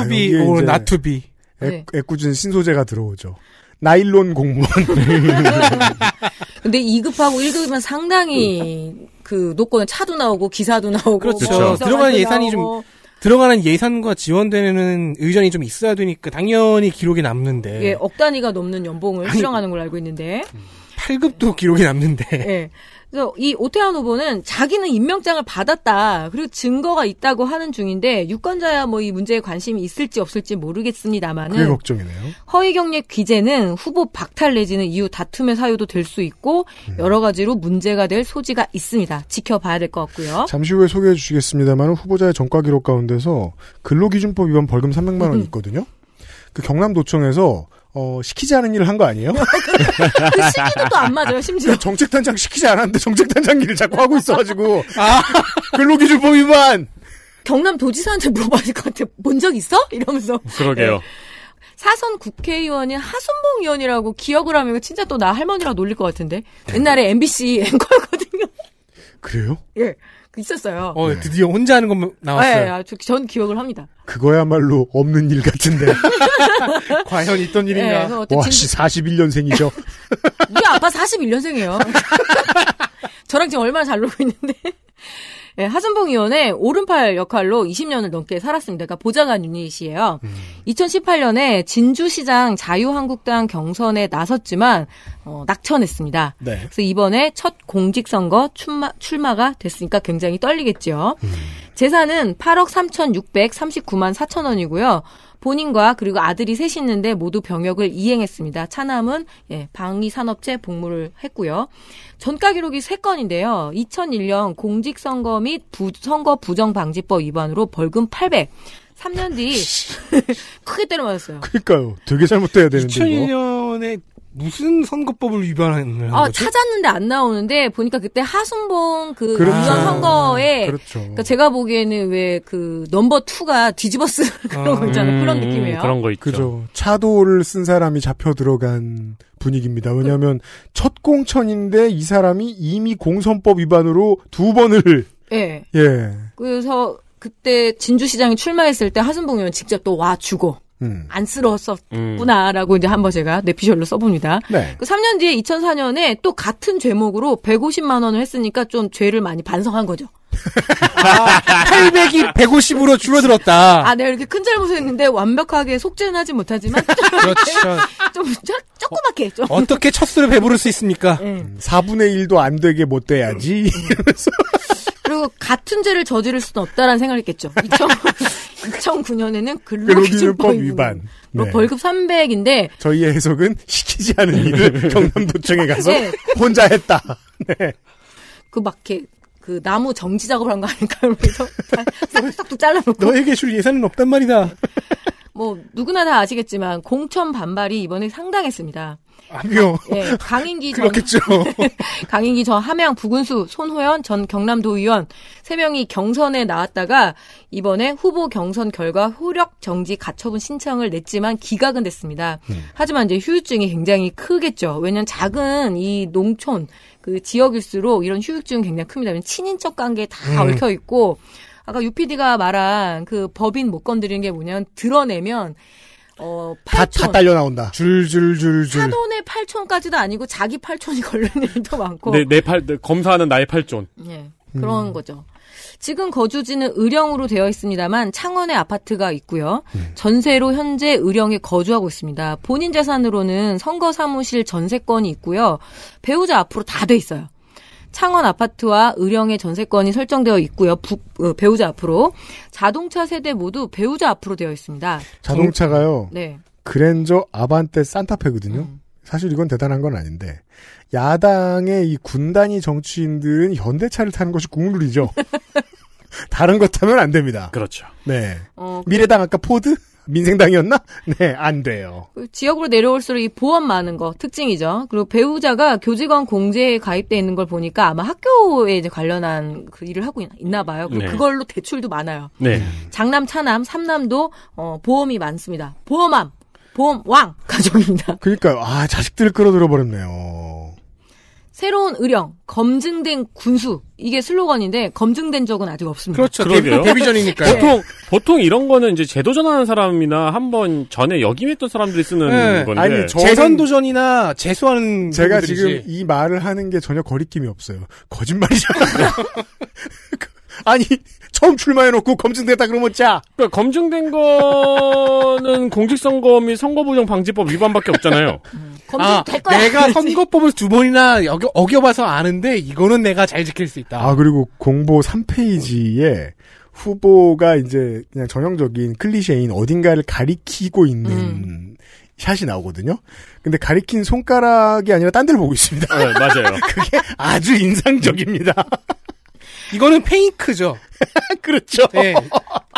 투비 be. 애, 네. 애꿎은 신소재가 들어오죠. 나일론 공무원. <laughs> 근데 2급하고 1급이면 상당히 그 노건은 차도 나오고 기사도 나오고 그렇죠. 뭐 들어가는 예산이 좀 나오고. 들어가는 예산과 지원되는 의전이 좀 있어야 되니까 당연히 기록에 남는데. 예, 억 단위가 넘는 연봉을 아니, 수령하는 걸로 알고 있는데. 8급도 기록에 남는데. 예. 그래서 이 오태환 후보는 자기는 임명장을 받았다. 그리고 증거가 있다고 하는 중인데 유권자야 뭐 이 문제에 관심이 있을지 없을지 그게 모르겠습니다만은 걱정이네요. 허위 경력 기재는 후보 박탈 내지는 이후 다툼의 사유도 될 수 있고 음. 여러 가지로 문제가 될 소지가 있습니다. 지켜봐야 될 것 같고요. 잠시 후에 소개해 주시겠습니다만 후보자의 전과 기록 가운데서 근로기준법 위반 벌금 300만 음. 원이 있거든요. 그 경남도청에서 어, 시키지 않은 일을 한 거 아니에요? <laughs> 그 시기도 또 안 맞아요, 심지어. <laughs> 정책단장 시키지 않았는데 정책단장 일을 자꾸 하고 있어가지고. 아, <laughs> 근로기준법 위반! 경남 도지사한테 물어봐야 될 것 같아. 본적 있어? 이러면서. 그러게요. 네. 사선 국회의원인 하순봉 의원이라고 기억을 하면 진짜 또 나 할머니랑 놀릴 것 같은데. 옛날에 MBC 앵커였거든요. 그래요? 예. 그 있었어요. 어, 드디어 혼자 하는 것만 나왔어요. 네, 전 기억을 합니다. 그거야말로 없는 일 같은데. <laughs> 과연 있던 네, 일인가? 어때 와, 진짜- 씨, 41년생이죠. 우리 아빠 41년생이에요. <laughs> 저랑 지금 얼마나 잘 놀고 있는데. 예, 하순봉 의원의 오른팔 역할로 20년을 넘게 살았습니다. 그러니까 보좌관 유닛이에요. 2018년에 진주시장 자유한국당 경선에 나섰지만 어, 낙천했습니다. 네. 그래서 이번에 첫 공직선거 출마, 출마가 됐으니까 굉장히 떨리겠죠. 재산은 8억 3,639만 4천 원이고요. 본인과 그리고 아들이 셋이 있는데 모두 병역을 이행했습니다. 차남은 예, 방위산업체 복무를 했고요. 전가 기록이 3건인데요. 2001년 공직선거 및 부, 선거 부정방지법 위반으로 벌금 800. 3년 뒤 <laughs> 크게 때려 맞았어요. 그니까요. 되게 잘못돼야 되는데. 이거. 2001년에 무슨 선거법을 위반한 아, 거죠? 찾았는데 안 나오는데 보니까 그때 하순봉 그 그렇죠. 의원 선거에 그렇죠. 그러니까 제가 보기에는 왜 그 넘버 2가 뒤집어 쓰 <laughs> 그런 거 있잖아요. 그런 음, 느낌이에요. 그런 거 있죠. 그죠. 차도를 쓴 사람이 잡혀 들어간 분위기입니다. 왜냐하면 첫 공천인데 이 사람이 이미 공선법 위반으로 두 번을 예. 예. 그래서 그때 진주시장이 출마했을 때 하순봉 의원 직접 또 와 주고 음. 안쓰러웠었구나라고 이제 한번 제가 뇌피셜로 써봅니다. 네. 그 3년 뒤에 2004년에 또 같은 죄목으로 150만 원을 했으니까 좀 죄를 많이 반성한 거죠. 800이 150으로 줄어들었다. 아, 내가 이렇게 큰 잘못을 했는데 완벽하게 속죄는 하지 못하지만 그렇죠. <laughs> 좀 조, 조그맣게 좀. 어떻게 첫 술을 배부를 수 있습니까? 예. 4분의 1도 안 되게 못 돼야지. 그리 <laughs> 고 같은 죄를 저지를 수는 없다라는 생각을 했겠죠. 2009년에는 <laughs> 근로기준법 위반. 네. 벌금 300인데 저희의 해석은 시키지 않은 일을 <laughs> 경남도청에 가서 네. 혼자 했다. 네. 그막 이렇게 그 나무 정지 작업을 한 거 아닐까요? 그래서 다 싹싹둑 잘라놓고 너에게 줄 예산은 없단 말이다. 뭐 누구나 다 아시겠지만 공천 반발이 이번에 상당했습니다. 아니요. 예, 강인기 <laughs> 전 그렇겠죠. <laughs> 강인기 전 함양 부군수 손호연 전 경남도 의원 세 명이 경선에 나왔다가 이번에 후보 경선 결과 효력 정지 가처분 신청을 냈지만 기각은 됐습니다. 하지만 이제 휴유증이 굉장히 크겠죠. 왜냐면 작은 이 농촌 그 지역일수록 이런 휴유증은 굉장히 큽니다. 친인척 관계에 다 음. 얽혀 있고 아까 유PD가 말한 그 법인 못 건드리는 게 뭐냐면 드러내면 어 다, 8천 다 딸려 나온다. 줄줄줄줄. 사돈의 8촌까지도 아니고 자기 8촌이 걸리는 일도 많고 내, 내 팔, 내- 검사하는 나의 팔존. 예, 그런 거죠. 지금 거주지는 의령으로 되어 있습니다만 창원에 아파트가 있고요. 전세로 현재 의령에 거주하고 있습니다. 본인 재산으로는 선거 사무실 전세권이 있고요. 배우자 앞으로 다 돼 있어요. 창원 아파트와 의령의 전세권이 설정되어 있고요. 부- 어, 배우자 앞으로 자동차 세 대 모두 배우자 앞으로 되어 있습니다. 자동차가요. 네. 그랜저 아반떼 산타페거든요. 음. 사실 이건 대단한 건 아닌데 야당의 이 군단위 정치인들은 현대차를 타는 것이 국룰이죠. <laughs> 다른 것 타면 안 됩니다. 그렇죠. 네. 어, 미래당 아까 포드? 민생당이었나? <laughs> 네, 안 돼요. 그 지역으로 내려올수록 이 보험 많은 거 특징이죠. 그리고 배우자가 교직원 공제에 가입돼 있는 걸 보니까 아마 학교에 이제 관련한 그 일을 하고 있- 있나 봐요. 그리고 네. 그걸로 대출도 많아요. 네. 장남, 차남, 삼남도 어, 보험이 많습니다. 보험암, 보험 왕 가족입니다. 그러니까 아 자식들을 끌어들여 버렸네요. 새로운 의령, 검증된 군수 이게 슬로건인데 검증된 적은 아직 없습니다. 그렇죠. 그러게요. 데뷔, 데뷔전이니까요. 네. 보통, 보통 이런 거는 이제 제도 전하는 사람이나 한 번 전에 역임했던 사람들이 쓰는 네. 건데. 아니, 저- 재선 도전이나 재수하는 제가 분들이지. 지금 이 말을 하는 게 전혀 거리낌이 없어요. 거짓말이잖아요. <laughs> 아니 처음 출마해놓고 검증됐다 그러면 짜. 그러니까 검증된 거는 공직선거 및 선거부정 방지법 위반밖에 없잖아요. 아, 검증될 거야. 내가 선거법을 두 번이나 어겨, 어겨봐서 아는데 이거는 내가 잘 지킬 수 있다. 아 그리고 공보 3페이지에 후보가 이제 그냥 전형적인 클리셰인 어딘가를 가리키고 있는 음. 샷이 나오거든요. 근데 가리킨 손가락이 아니라 딴 데를 보고 있습니다. 네, 맞아요. <laughs> 그게 아주 인상적입니다. <laughs> 이거는 페이크죠. <laughs> 그렇죠. 네.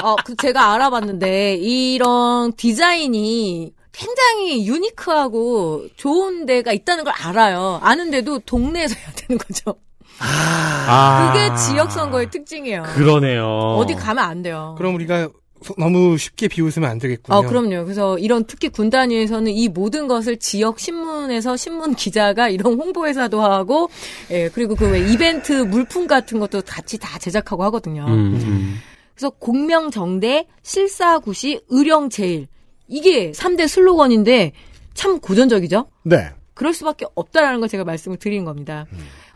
어, 그 제가 알아봤는데 이런 디자인이 굉장히 유니크하고 좋은 데가 있다는 걸 알아요. 아는데도 동네에서 해야 되는 거죠. 아. 그게 지역 선거의 특징이에요. 그러네요. 어디 가면 안 돼요. 그럼 우리가 소- 너무 쉽게 비웃으면 안 되겠군요. 아, 그럼요. 그래서 이런 특히 군 단위에서는 이 모든 것을 지역 신문에서 신문 기자가 이런 홍보회사도 하고, 예, 그리고 그 왜 이벤트 물품 같은 것도 같이 다 제작하고 하거든요. 음, 음. 그래서 공명정대, 실사구시, 의령제일. 이게 3대 슬로건인데 참 고전적이죠? 네. 그럴 수밖에 없다라는 걸 제가 말씀을 드린 겁니다.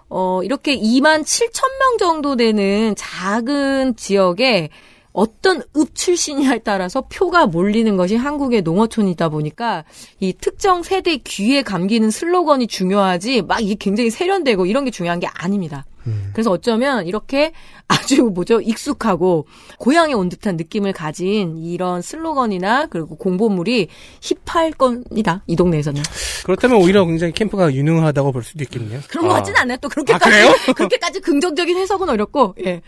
어, 이렇게 2만 7천 명 정도 되는 작은 지역에 어떤 읍 출신이냐에 따라서 표가 몰리는 것이 한국의 농어촌이다 보니까 이 특정 세대 귀에 감기는 슬로건이 중요하지 막 이게 굉장히 세련되고 이런 게 중요한 게 아닙니다. 그래서 어쩌면 이렇게 <laughs> 아주 뭐죠 익숙하고 고향에 온 듯한 느낌을 가진 이런 슬로건이나 그리고 공보물이 힙할 겁니다 이 동네에서는 그렇다면 오히려 굉장히 캠프가 유능하다고 볼 수도 있겠네요. 그런 것 아. 같진 않아요 또 그렇게까지 아? <laughs> 그렇게까지 긍정적인 해석은 어렵고 예.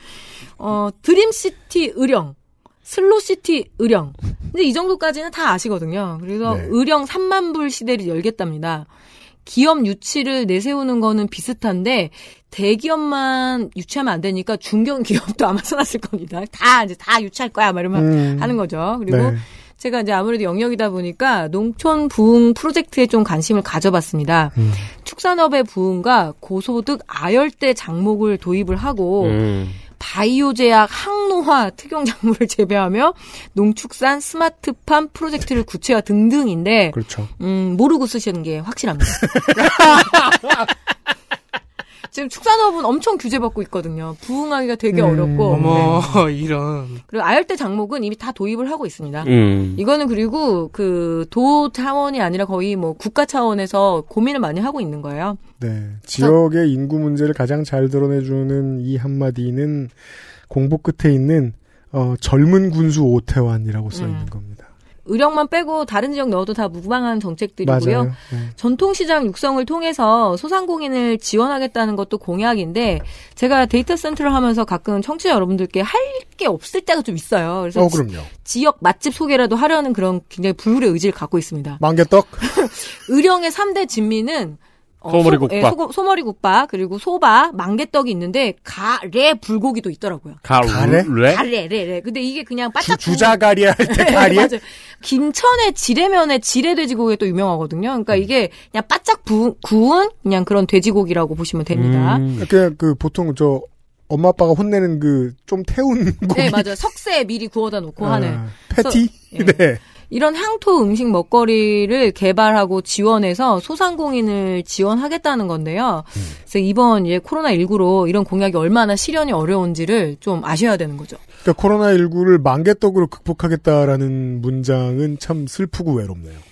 어 드림시티 의령 슬로시티 의령 근데 이 정도까지는 다 아시거든요 그래서 네. 의령 3만 불 시대를 열겠답니다 기업 유치를 내세우는 거는 비슷한데 대기업만 유치하면 안 되니까 중견 기업도 아마 써놨을 겁니다. 다 이제 다 유치할 거야, 막 이러면 음. 하는 거죠. 그리고 네. 제가 이제 아무래도 영역이다 보니까 농촌 부흥 프로젝트에 좀 관심을 가져봤습니다. 음. 축산업의 부흥과 고소득 아열대 작목을 도입을 하고 음. 바이오 제약 항노화 특용 작물을 <laughs> 재배하며 농축산 스마트팜 프로젝트를 구체화 등등인데 그렇죠. 음, 모르고 쓰시는 게 확실합니다. <laughs> 지금 축산업은 엄청 규제받고 있거든요. 부흥하기가 되게 음, 어렵고. 어머 네. <laughs> 이런 그리고 아열대 장목은 이미 다 도입을 하고 있습니다. 음. 이거는 그리고 그 도 차원이 아니라 거의 뭐 국가 차원에서 고민을 많이 하고 있는 거예요. 네. 지역의 인구 문제를 가장 잘 드러내주는 이 한마디는 공보 끝에 있는 어, 젊은 군수 오태환이라고 써 있는 음. 겁니다. 의령만 빼고 다른 지역 넣어도 다 무방한 정책들이고요. 네. 전통시장 육성을 통해서 소상공인을 지원하겠다는 것도 공약인데 제가 데이터 센터를 하면서 가끔 청취자 여러분들께 할 게 없을 때가 좀 있어요. 그래서 어, 그럼요. 지, 역 맛집 소개라도 하려는 그런 굉장히 불굴의 의지를 갖고 있습니다. 망개떡? <laughs> 의령의 3대 진미는 어, 소머리국밥. 소, 예, 소, 소머리 국밥 그리고 소바, 망개떡이 있는데 가래 불고기도 있더라고요. 가래? 가래? 가래래래. 근데 이게 그냥 주, 바짝 주 자가리 할때 네, 가리? 맞아요. 김천의 지뢰면에 지뢰 돼지고기가 또 유명하거든요. 그러니까 음. 이게 그냥 바짝 부, 구운 그냥 그런 돼지고기라고 보시면 됩니다. 음. 그냥 그 보통 저 엄마 아빠가 혼내는 그 좀 태운 고기. 네, 맞아요. 석쇠에 미리 구워다 놓고 아, 하는 패티? 예. 네. 이런 향토 음식 먹거리를 개발하고 지원해서 소상공인을 지원하겠다는 건데요. 음. 그래서 이번 예 코로나 19로 이런 공약이 얼마나 실현이 어려운지를 좀 아셔야 되는 거죠. 그러니까 코로나19를 망개떡으로 극복하겠다라는 문장은 참 슬프고 외롭네요.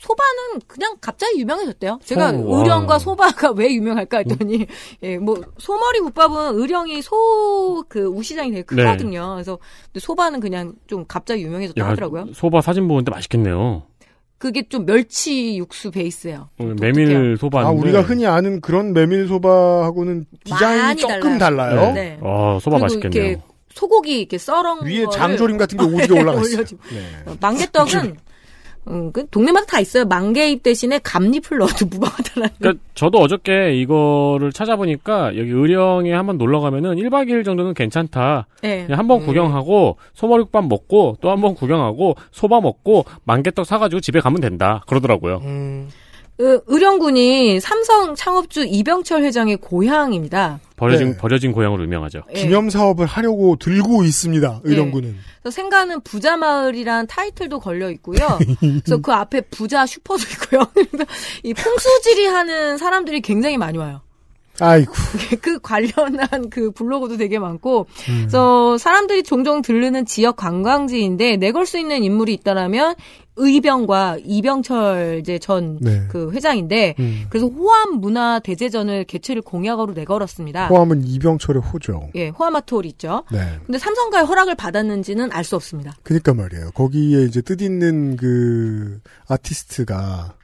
소바는 그냥 갑자기 유명해졌대요. 제가 어, 와. 의령과 소바가 <laughs> 왜 유명할까 했더니 예, 뭐 소머리 국밥은 의령이 소 그 우시장이 되게 네. 크거든요. 그래서 근데 소바는 그냥 좀 갑자기 유명해졌다 야, 하더라고요. 소바 사진 보는데 맛있겠네요. 그게 좀 멸치 육수 베이스예요. 어, 메밀 소바. 아, 우리가 흔히 아는 그런 메밀 소바하고는 디자인이 많이 조금 달라요. 달라요. 네. 아, 소바 맛있겠네요. 이렇게 소고기 이렇게 썰은 위에 거를 장조림 같은 게 <laughs> 오지게 올라가 있어요. 네. 어, 망개떡은 음, 그 동네마다 다 있어요. 망개잎 대신에 감잎을 넣어도 <laughs> 무방하다라는. 그러니까 저도 어저께 이거를 찾아보니까 여기 의령에 한번 놀러 가면은 1박 2일 정도는 괜찮다. 네. 그냥 한번 음. 구경하고 소머리국밥 먹고 또 한번 구경하고 소바 먹고 만개떡 사가지고 집에 가면 된다. 그러더라고요. 음, 그 의령군이 삼성 창업주 이병철 회장의 고향입니다. 버려진 네. 버려진 고향으로 유명하죠. 예. 기념 사업을 하려고 들고 있습니다. 네. 의령군은. 그래서 생가는 부자 마을이란 타이틀도 걸려 있고요. 그래서 그 앞에 부자 슈퍼도 있고요. <laughs> 이 풍수지리 하는 사람들이 굉장히 많이 와요. 아이고. <laughs> 그 관련한 그 블로그도 되게 많고, 음. 그래서 사람들이 종종 들르는 지역 관광지인데 내걸 수 있는 인물이 있다라면 의병과 이병철 이제 전 네. 그 회장인데, 음. 그래서 호암 문화 대제전을 개최를 공약으로 내걸었습니다. 호암은 이병철의 호죠. 예, 호암아토리 있죠. 네. 근데 삼성가의 허락을 받았는지는 알 수 없습니다. 그니까 말이에요. 거기에 이제 뜻 있는 그 아티스트가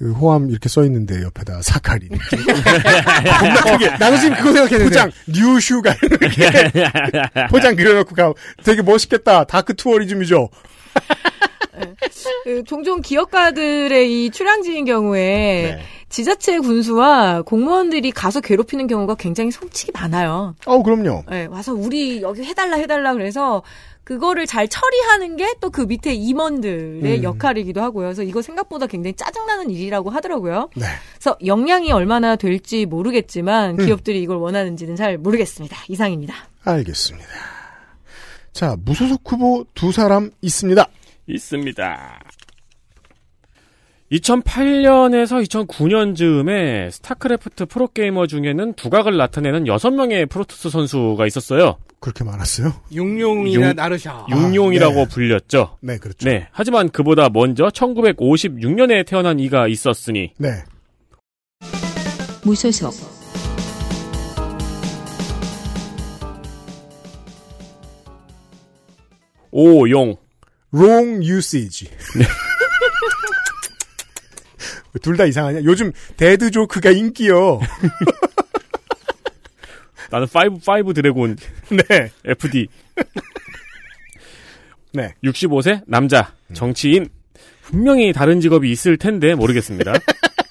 그 호암 이렇게 써 있는데 옆에다 사카린. 겁나 크게. 나도 지금 그거 생각했는데. 포장 뉴슈가 이렇게 <laughs> 포장 그려놓고 가. 되게 멋있겠다. dark tourism이죠. 그 종종 기업가들의 이 출향지인 경우에 네. 지자체 군수와 공무원들이 가서 괴롭히는 경우가 굉장히 솔직히 많아요. 어, 그럼요. 네, 와서 우리 여기 해달라 해달라 그래서 그거를 잘 처리하는 게 또 그 밑에 임원들의 음. 역할이기도 하고요. 그래서 이거 생각보다 굉장히 짜증나는 일이라고 하더라고요. 네. 그래서 역량이 얼마나 될지 모르겠지만 음. 기업들이 이걸 원하는지는 잘 모르겠습니다. 이상입니다. 알겠습니다. 자, 무소속 후보 두 사람 있습니다. 있습니다. 2008년에서 2009년 즈음에 스타크래프트 프로게이머 중에는 두각을 나타내는 6명의 프로토스 선수가 있었어요. 그렇게 많았어요? 육룡이나 용- 나르샤. 육룡이라고 네. 불렸죠. 네, 그렇죠. 네. 하지만 그보다 먼저 1956년에 태어난 이가 있었으니 네. 무소속 오용. wrong usage. <laughs> 둘다 이상하냐? 요즘 데드 조크가 인기요. <laughs> 나는 5, 5 드래곤 <laughs> 네. FD. <laughs> 네. 65세 남자 정치인. 분명히 다른 직업이 있을 텐데 모르겠습니다.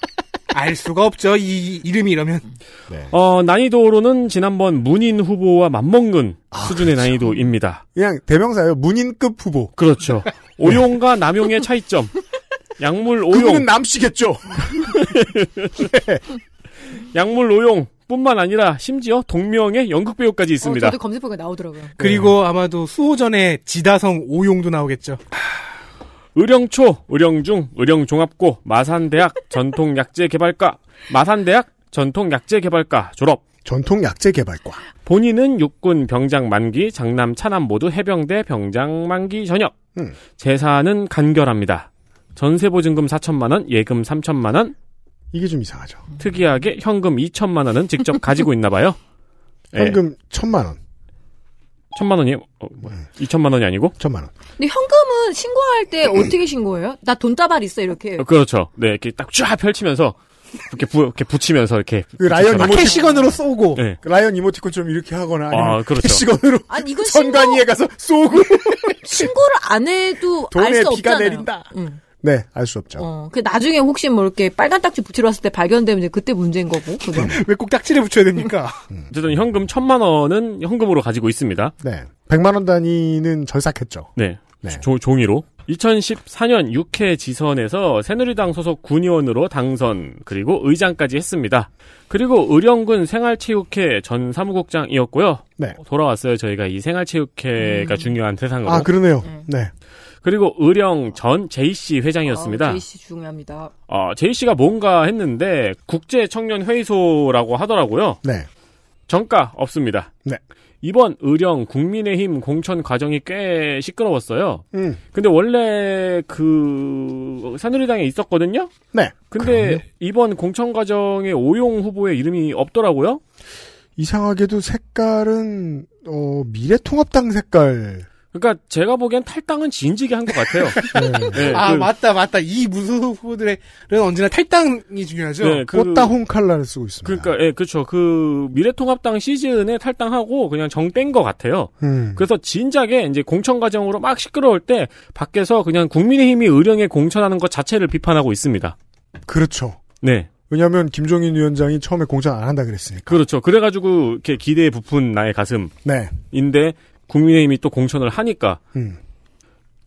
<laughs> 알 수가 없죠. 이 이름이 이러면. 네. 어, 난이도로는 지난번 문인 후보와 맞먹는 아, 수준의 그렇죠. 난이도입니다. 그냥 대명사예요. 문인급 후보. 그렇죠. 오용과 남용의 차이점. 약물 오용, 그분은 남씨겠죠. 약물 오용 뿐만 아니라 심지어 동명의 연극 배우까지 어, 있습니다. 저도 검색보가 나오더라고요. 그리고 아마도 수호전에 지다성 오용도 나오겠죠. 의령초, 의령중, 의령종합고, 마산대학 전통약재개발과, 마산대학 전통약재개발과 졸업. 전통 약재 개발과. 본인은 육군 병장 만기, 장남 차남 모두 해병대 병장 만기 전역. 음. 재산은 간결합니다. 전세보증금 4천만 원, 예금 3천만 원, 이게 좀 이상하죠. 특이하게 현금 2천만 원은 직접 가지고 있나 봐요. 예, <laughs> 현금 천만 원. 천만 원이요? 어, 뭐, 2천만 원이 아니고? 천만 원. 근데 현금은 신고할 때 <clears throat> 어떻게 신고해요? 나 돈다발 있어 이렇게. 어, 그렇죠. 네, 이렇게 딱 쫙 펼치면서 이렇게 부, 이렇게 붙이면서 이렇게. 그 라이언 붙여라. 이모티- cash gun으로 쏘고. 네. 그 라이언 이모티콘처럼 이렇게 하거나 아니면 아, 그렇죠. cash gun으로 <laughs> 아니 이건 <laughs> 신고 선관위에 가서 쏘고 신고를 안 해도 알 돈에 수 비가 없잖아요. 내린다. 응. 네, 알 수 없죠. 어, 그 나중에 혹시 뭐 이렇게 빨간 딱지 붙이러 왔을 때 발견되면 이제 그때 문제인 거고. 그죠? <laughs> 왜꼭 딱지를 붙여야 됩니까? <laughs> 어쨌든 현금 천만 원은 현금으로 가지고 있습니다. 네. 100만 원 단위는 절삭했죠. 네. 네. 조- 종이로. 2014년 6회 지선에서 새누리당 소속 군의원으로 당선 그리고 의장까지 했습니다. 그리고 의령군 생활체육회 전 사무국장이었고요. 네. 돌아왔어요. 저희가 이 생활체육회가 음. 중요한 대상으로. 아, 그러네요. 네. 네. 그리고 의령 전 JC 회장이었습니다. 아, 제이씨 중요합니다. 어, JC가 뭔가 했는데 국제 청년 회의소라고 하더라고요. 네. 정가 없습니다. 네. 이번 의령 국민의힘 공천 과정이 꽤 시끄러웠어요. 음. 근데 원래 그 새누리당에 있었거든요. 네. 근데 그럼요. 이번 공천 과정에 오용 후보의 이름이 없더라고요. 이상하게도 색깔은 어, 미래통합당 색깔. 그러니까 제가 보기엔 탈당은 진지게 한 것 같아요. <laughs> 네. 네, 아 그- 맞다 맞다 이 무소속 후보들은 언제나 탈당이 중요하죠. 네, 그- 꽃다 홍칼라를 쓰고 있습니다. 그러니까 예, 그렇죠. 그 미래통합당 시즌에 탈당하고 그냥 정 뺀 것 같아요. 음. 그래서 진작에 이제 공천 과정으로 막 시끄러울 때 밖에서 그냥 국민의힘이 의령에 공천하는 것 자체를 비판하고 있습니다. 그렇죠. 네. 왜냐하면 김종인 위원장이 처음에 공천 안 한다 그랬으니까. 그렇죠. 그래가지고 이렇게 기대에 부푼 나의 가슴인데 네. 국민의힘이 또 공천을 하니까 음.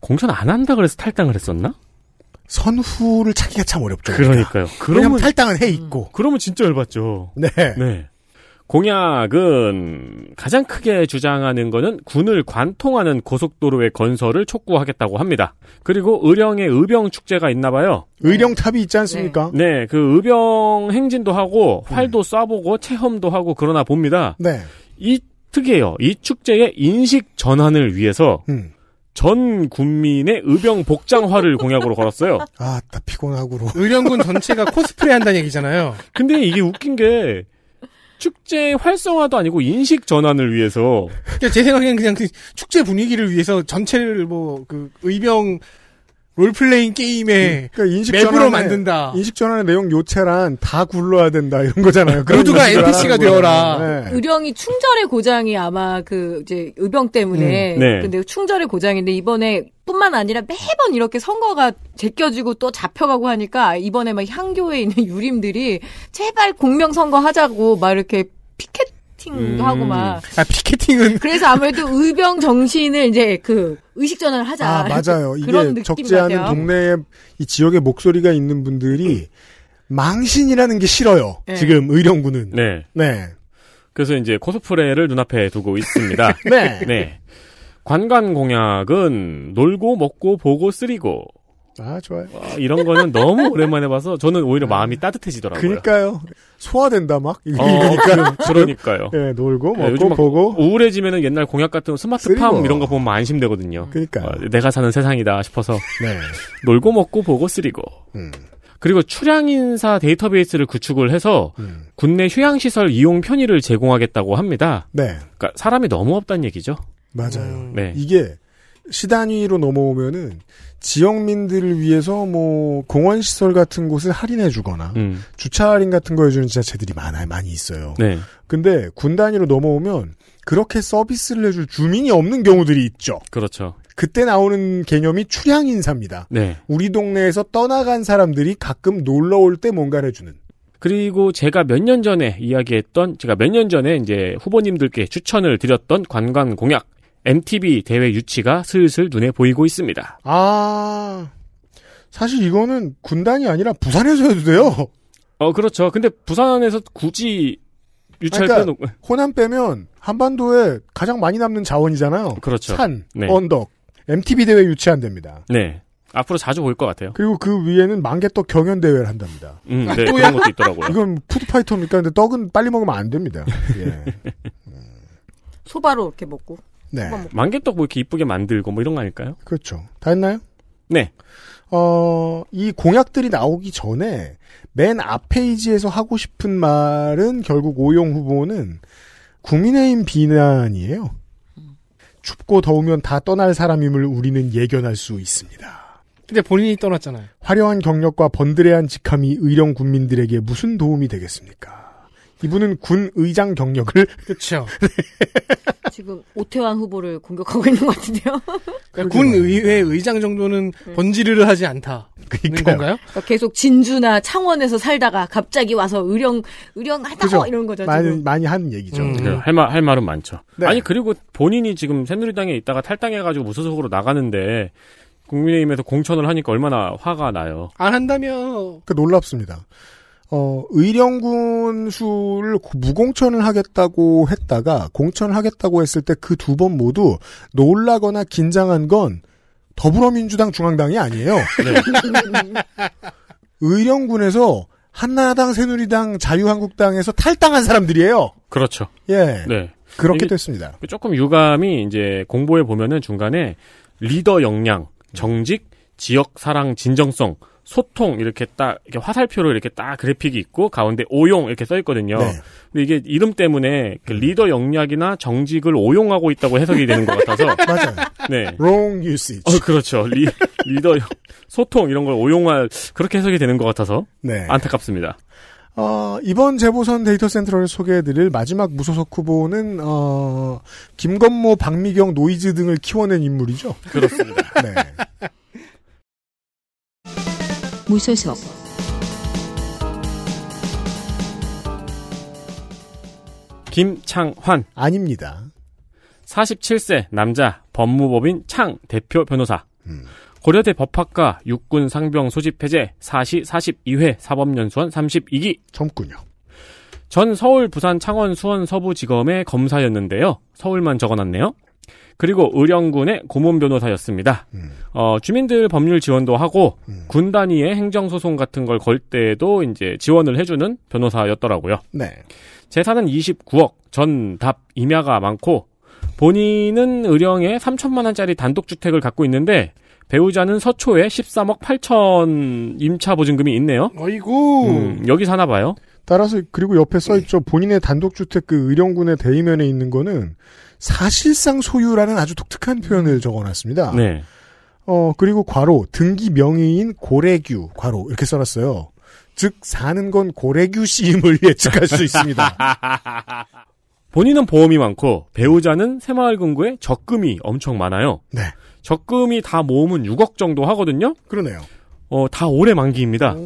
공천 안 한다 그래서 탈당을 했었나? 선후를 찾기가 참 어렵죠. 그러니까요. 왜냐면 그러면 탈당은 해 있고. 그러면 진짜 열받죠. 네. 네. 공약은 가장 크게 주장하는 거는 군을 관통하는 고속도로의 건설을 촉구하겠다고 합니다. 그리고 의령에 의병 축제가 있나 봐요. 의령탑이 있지 않습니까? 네, 그 의병 행진도 하고 활도 쏴보고 체험도 하고 그러나 봅니다. 네. 이 특이해요. 이 축제의 인식 전환을 위해서 음. 전 국민의 의병 복장화를 공약으로 걸었어요. <laughs> 아, 나 피곤하고로. 의령군 전체가 코스프레 한다는 얘기잖아요. 근데 이게 웃긴 게 축제 활성화도 아니고 인식 전환을 위해서 그러니까 제 생각에는 그냥 그 축제 분위기를 위해서 전체를 뭐 그 의병 롤플레잉 게임에 그러니까 인식 맵으로 만든다. 인식 전환의 내용 요체란 다 굴러야 된다 이런 거잖아요. 모두가 NPC가 되어라. 네. 의령이 충절의 고장이 아마 그 이제 의병 때문에 음, 네. 근데 충절의 고장인데 이번에 또 뿐만 아니라 매번 이렇게 선거가 제껴지고 또 잡혀가고 하니까 이번에 막 향교에 있는 <laughs> 유림들이 제발 공명 선거 하자고 막 이렇게 피켓 팅도 음. 하고 막 아, 피켓팅은. <laughs> 그래서 아무래도 의병 정신을 이제 그 의식 전환을 하자. 아, 맞아요. <laughs> 그런 이게 느낌 적지 않은 같아요. 동네에 이 지역에 목소리가 있는 분들이 망신이라는 게 싫어요. 네. 지금 의령군은. 네. 네. 그래서 이제 코스프레를 눈앞에 두고 있습니다. <laughs> 네. 네. 관관 공약은 놀고 먹고 보고 쓰리고 아, 좋아요. 아, 이런 거는 너무 <laughs> 오랜만에 봐서 저는 오히려 마음이 따뜻해지더라고요. 그니까요. 소화된다, 막. 어, 이러니까. 그러니까요. 예, 놀고, 네, 먹고, 막 보고. 우울해지면은 옛날 공약 같은 스마트팜. 이런 거 보면 안심되거든요. 그니까. 어, 내가 사는 세상이다 싶어서 네. <laughs> 놀고 먹고 보고 쓰리고. 음. 그리고 출향인사 데이터베이스를 구축을 해서 음. 국내 휴양시설 이용 편의를 제공하겠다고 합니다. 네. 그러니까 사람이 너무 없다는 얘기죠. 맞아요. 네. 이게 시단위로 넘어오면은 지역민들을 위해서 뭐 공원 시설 같은 곳을 할인해 주거나 음. 주차 할인 같은 거 해주는 지자체들이 많아요, 많이 있어요. 네. 근데 군 단위로 넘어오면 그렇게 서비스를 해줄 주민이 없는 경우들이 있죠. 그렇죠. 그때 나오는 개념이 출향 인사입니다. 네. 우리 동네에서 떠나간 사람들이 가끔 놀러 올 때 뭔가를 해주는. 그리고 제가 몇 년 전에 이야기했던 제가 몇 년 전에 이제 후보님들께 추천을 드렸던 관광 공약 MTB 대회 유치가 슬슬 눈에 보이고 있습니다. 아 사실 이거는 군단이 아니라 부산에서 해도 돼요. 어 그렇죠. 근데 부산에서 굳이 유치할 그러니까 때는 호남 빼면 한반도에 가장 많이 남는 자원이잖아요. 그렇죠. 산, 네. 언덕, MTB 대회 유치한답니다. 네. 앞으로 자주 볼 것 같아요. 그리고 그 위에는 만개떡 경연 대회를 한답니다. 음, 네, 그런 것도 있더라고요. 이건 푸드파이터입니까? 근데 떡은 빨리 먹으면 안 됩니다. 예. <laughs> 소바로 이렇게 먹고. 네. 만개떡 뭐 이렇게 이쁘게 만들고 뭐 이런 거 아닐까요? 그렇죠. 다 했나요? 네. 어, 이 공약들이 나오기 전에 맨 앞 페이지에서 하고 싶은 말은 결국 오용 후보는 국민의힘 비난이에요. 춥고 더우면 다 떠날 사람임을 우리는 예견할 수 있습니다. 근데 본인이 떠났잖아요. 화려한 경력과 번드레한 직함이 의령 군민들에게 무슨 도움이 되겠습니까? 이분은 군 의장 경력을 그렇죠. <laughs> 지금 오태환 후보를 공격하고 있는 것 같은데요. 그러니까 군 의회 의장 정도는 번지르르 하지 않다. 는 건가요? 그러니까 계속 진주나 창원에서 살다가 갑자기 와서 의령 의령 하다고 그죠? 이런 거죠. 많이 지금. 많이 하는 얘기죠. 음. 네, 할 말, 할 말은 많죠. 네. 아니, 그리고 본인이 지금 새누리당에 있다가 탈당해가지고 무소속으로 나가는데, 국민의힘에서 공천을 하니까 얼마나 화가 나요. 안 한다며. 그 놀랍습니다. 어, 의령군 수를 무공천을 하겠다고 했다가 공천을 하겠다고 했을 때 그 두 번 모두 놀라거나 긴장한 건 더불어민주당 중앙당이 아니에요. <laughs> <laughs> 의령군에서 한나라당, 새누리당, 자유한국당에서 탈당한 사람들이에요. 그렇죠. 예. 네. 그렇게 됐습니다. 조금 유감이 이제 공보에 보면은 중간에 리더 역량, 정직, 지역 사랑 진정성, 소통 이렇게 딱 이렇게 화살표로 이렇게 딱 그래픽이 있고 가운데 오용 이렇게 써 있거든요. 네. 근데 이게 이름 때문에 그 리더 역량이나 정직을 오용하고 있다고 해석이 되는 것 같아서 <laughs> 맞아요. 네. wrong usage. 어 그렇죠. 리, 리더 역- 소통 이런 걸 오용할 그렇게 해석이 되는 것 같아서 네. 안타깝습니다. 어, 이번 재보선 데이터 센트럴 소개해드릴 마지막 무소속 후보는 어, 김건모, 박미경, 노이즈 등을 키워낸 인물이죠. 그렇습니다. 네. <laughs> 무소속 김창환 아닙니다. 47세 남자 법무법인 창 대표 변호사. 음. 고려대 법학과 육군 상병 소집 해제 사시 42회 사법연수원 32기. 젊군요. 전 서울, 부산, 창원, 수원, 서부지검의 검사였는데요. 서울만 적어놨네요. 그리고 의령군의 고문 변호사였습니다. 음. 어, 주민들 법률 지원도 하고 군 단위의 행정 소송 같은 걸 걸 때도 이제 지원을 해주는 변호사였더라고요. 네. 재산은 29억, 전답 임야가 많고 본인은 의령에 3천만 원짜리 단독 주택을 갖고 있는데 배우자는 서초에 13억 8천 임차 보증금이 있네요. 어이구. 음, 여기 사나 봐요. 따라서 그리고 옆에 써있죠. 본인의 단독주택 그 의령군의 대의면에 있는 거는 사실상 소유라는 아주 독특한 표현을 적어놨습니다. 네. 어 그리고 괄호 등기 명의인 고래규 괄호 이렇게 써놨어요. 즉 사는 건 고래규 씨임을 <laughs> 예측할 수 있습니다. <laughs> 본인은 보험이 많고 배우자는 새마을 금고에 적금이 엄청 많아요. 네. 적금이 다 모으면 6억 정도 하거든요. 그러네요. 어, 다 올해 만기입니다.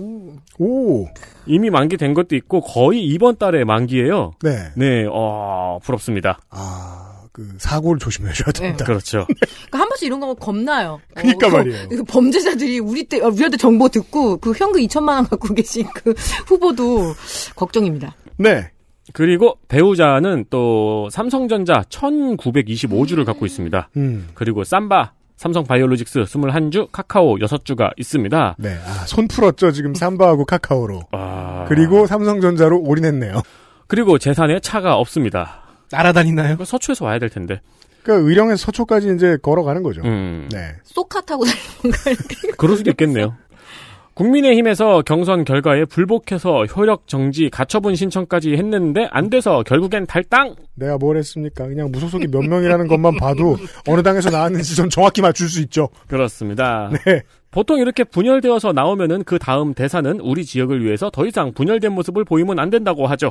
오. 이미 만기된 것도 있고 거의 이번 달에 만기예요. 네. 네, 어, 부럽습니다. 아, 그 사고를 조심하셔야 됩니다. 그렇죠. <laughs> 그러니까 한 번씩 이런 거 겁나요. 그러니까 어, 말이에요. 그 범죄자들이 우리 때 어, 우리한테 정보 듣고 그 현금 2천만 원 갖고 계신 그 후보도 걱정입니다. 네. 그리고 배우자는 또 삼성전자 1925주를 갖고 있습니다. 음. 그리고 삼바, 삼성 바이오로직스 21주, 카카오 6주가 있습니다. 네. 아, 손 풀었죠. 지금 삼바하고 카카오로. 아. 그리고 삼성전자로 올인했네요. 그리고 재산에 차가 없습니다. 날아다니나요? 서초에서 와야 될 텐데. 그러니까 의령에서 서초까지 이제 걸어가는 거죠. 음. 네. 쏘카 타고 다니는 건가 이렇게. 그럴 수도 있겠네요. 국민의힘에서 경선 결과에 불복해서 효력 정지 가처분 신청까지 했는데 안 돼서 결국엔 탈당. 내가 뭘 했습니까? 그냥 무소속이 몇 명이라는 것만 봐도 어느 당에서 나왔는지 좀 정확히 맞출 수 있죠. 그렇습니다. 네. 보통 이렇게 분열되어서 나오면은 그 다음 대사는 우리 지역을 위해서 더 이상 분열된 모습을 보이면 안 된다고 하죠.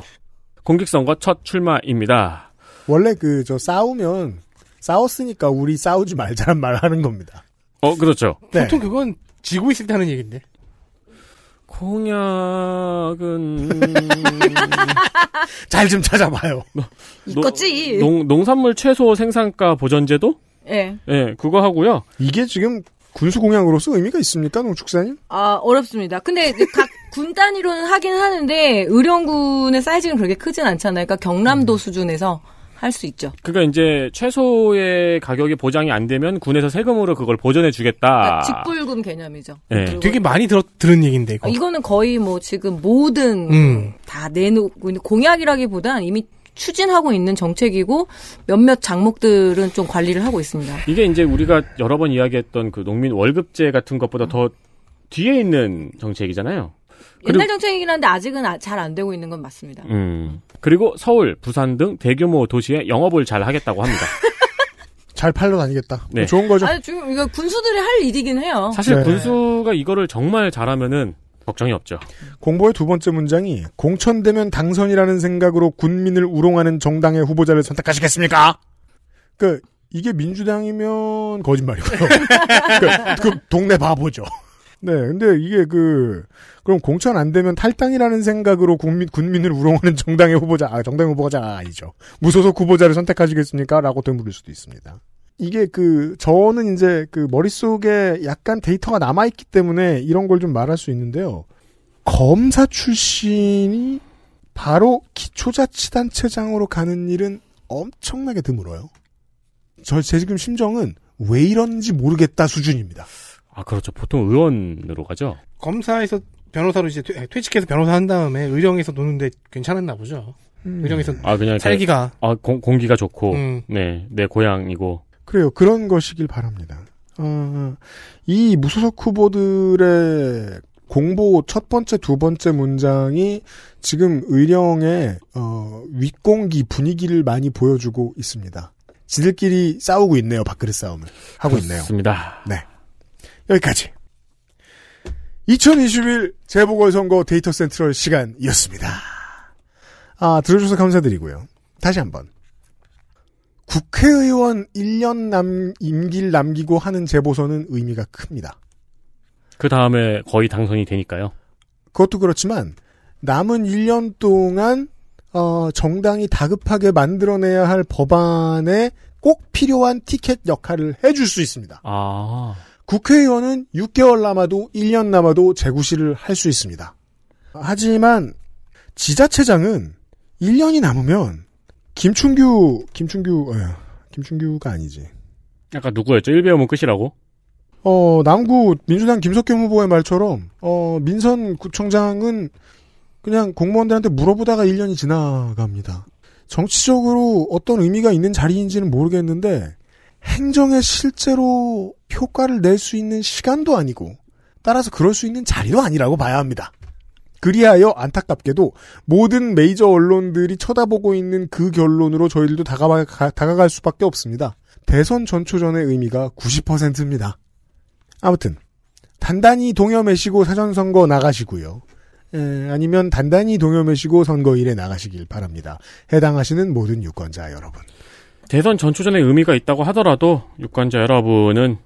공직선거 첫 출마입니다. 원래 그 저 싸우면 싸웠으니까 우리 싸우지 말자란 말 하는 겁니다. 어, 그렇죠. 네. 보통 그건 지고 있을 때 하는 얘기인데. 공약은 <laughs> 잘 좀 찾아봐요. 이거지. 농, 농산물 최소 생산가 보전제도? 예. 예, 그거 하고요. 이게 지금 군수 공약으로서 의미가 있습니까, 농축사님? 아, 어렵습니다. 근데 각 <laughs> 군 단위로는 하긴 하는데 의령군의 사이즈는 그렇게 크진 않잖아요. 그러니까 경남도 음. 수준에서 할 수 있죠. 그러니까 이제 최소의 가격이 보장이 안 되면 군에서 세금으로 그걸 보전해 주겠다. 그러니까 직불금 개념이죠. 네. 그리고 되게 많이 들어, 들은 얘기인데, 이거. 아, 이거는 거의 뭐 지금 모든 음. 다 내놓고 있는 공약이라기보단 이미 추진하고 있는 정책이고 몇몇 장목들은 좀 관리를 하고 있습니다. 이게 이제 우리가 여러 번 이야기했던 그 농민 월급제 같은 것보다 더 뒤에 있는 정책이잖아요. 옛날 정책이긴 한데 아직은 잘안 되고 있는 건 맞습니다. 음. 그리고 서울, 부산 등 대규모 도시에 영업을 잘 하겠다고 합니다. <laughs> 잘 팔러 다니겠다. 네. 좋은 거죠. 아니 지금 이거 군수들이 할 일이긴 해요. 사실 네. 군수가 이거를 정말 잘하면은 걱정이 없죠. 공보의 두 번째 문장이 공천되면 당선이라는 생각으로 군민을 우롱하는 정당의 후보자를 선택하시겠습니까? 그 이게 민주당이면 거짓말이고요. <laughs> 그, 그 동네 바보죠. 네, 근데 이게 그 그럼 공천 안 되면 탈당이라는 생각으로 국민 군민을 우롱하는 <laughs> 정당의 후보자, 아, 정당 후보자가 아니죠. 무소속 후보자를 선택하시겠습니까?라고 되물을 수도 있습니다. 이게 그 저는 이제 그 머릿속에 약간 데이터가 남아 있기 때문에 이런 걸 좀 말할 수 있는데요. 검사 출신이 바로 기초자치단체장으로 가는 일은 엄청나게 드물어요. 저 제 지금 심정은 왜 이런지 모르겠다 수준입니다. 아, 그렇죠. 보통 의원으로 가죠. 검사에서 변호사로 이제 퇴- 퇴직해서 변호사 한 다음에 의령에서 노는데 괜찮았나 보죠. 의령에서 아, 그냥 살기가. 아, 공, 공기가 좋고 음. 네, 내 고향이고 그래요. 그런 것이길 바랍니다. 어, 이 무소속 후보들의 공보 첫 번째, 두 번째 문장이 지금 의령의 어, 윗공기 분위기를 많이 보여주고 있습니다. 지들끼리 싸우고 있네요. 밥그릇 싸움을 하고 있네요. 그렇습니다. 네. 여기까지. 2021 재보궐선거 데이터 센트럴 시간이었습니다. 아, 들어주셔서 감사드리고요. 다시 한번. 국회의원 1년 남, 임기를 남기고 하는 재보선은 의미가 큽니다. 그 다음에 거의 당선이 되니까요. 그것도 그렇지만, 남은 1년 동안, 어, 정당이 다급하게 만들어내야 할 법안에 꼭 필요한 티켓 역할을 해줄 수 있습니다. 아, 국회의원은 6개월 남아도 1년 남아도 재구시를 할 수 있습니다. 하지만 지자체장은 1년이 남으면 김충규 김충규 어, 김충규가 아니지. 약간 누구였죠? 1배우면 끝이라고? 어 남구 민주당 김석경 후보의 말처럼 어 민선 구청장은 그냥 공무원들한테 물어보다가 1년이 지나갑니다. 정치적으로 어떤 의미가 있는 자리인지는 모르겠는데 행정에 실제로 효과를 낼 수 있는 시간도 아니고 따라서 그럴 수 있는 자리도 아니라고 봐야 합니다. 그리하여 안타깝게도 모든 메이저 언론들이 쳐다보고 있는 그 결론으로 저희들도 다가가, 가- 다가갈 수밖에 없습니다. 대선 전초전의 의미가 90%입니다. 아무튼 단단히 동여매시고 사전선거 나가시고요. 에, 아니면 단단히 동요매시고 선거일에 나가시길 바랍니다. 해당하시는 모든 유권자 여러분. 대선 전초전에 의미가 있다고 하더라도 유권자 여러분은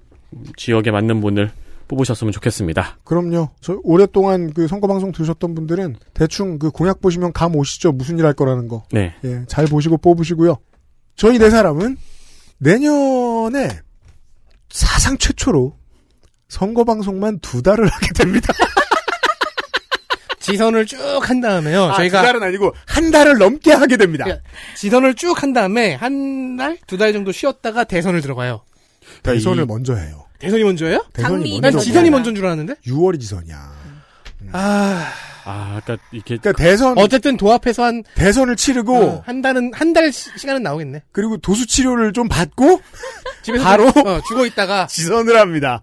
지역에 맞는 분을 뽑으셨으면 좋겠습니다. 그럼요. 저 오랫동안 그 선거 방송 들으셨던 분들은 대충 그 공약 보시면 감 오시죠. 무슨 일 할 거라는 거. 네. 예, 잘 보시고 뽑으시고요. 저희 네 사람은 내년에 사상 최초로 선거 방송만 두 달을 하게 됩니다. <laughs> 지선을 쭉 한 다음에요. 아, 저희가 두 달은 아니고 한 달을 넘게 하게 됩니다. 그러니까 지선을 쭉 한 다음에 한 달, 두 달 정도 쉬었다가 대선을 들어가요. 대선을 먼저 해요. 대선이 먼저예요? 대선이 난 먼저. 지선이 먼저인 줄 알았는데. 6월이 지선이야. 아, 아, 그러니까 이렇게 그러니까 대선 어쨌든 도합해서 한 대선을 치르고 어, 한 달은 한 달 시간은 나오겠네. 그리고 도수 치료를 좀 받고 <laughs> 집에서 바로 어, 죽어 있다가 지선을 합니다.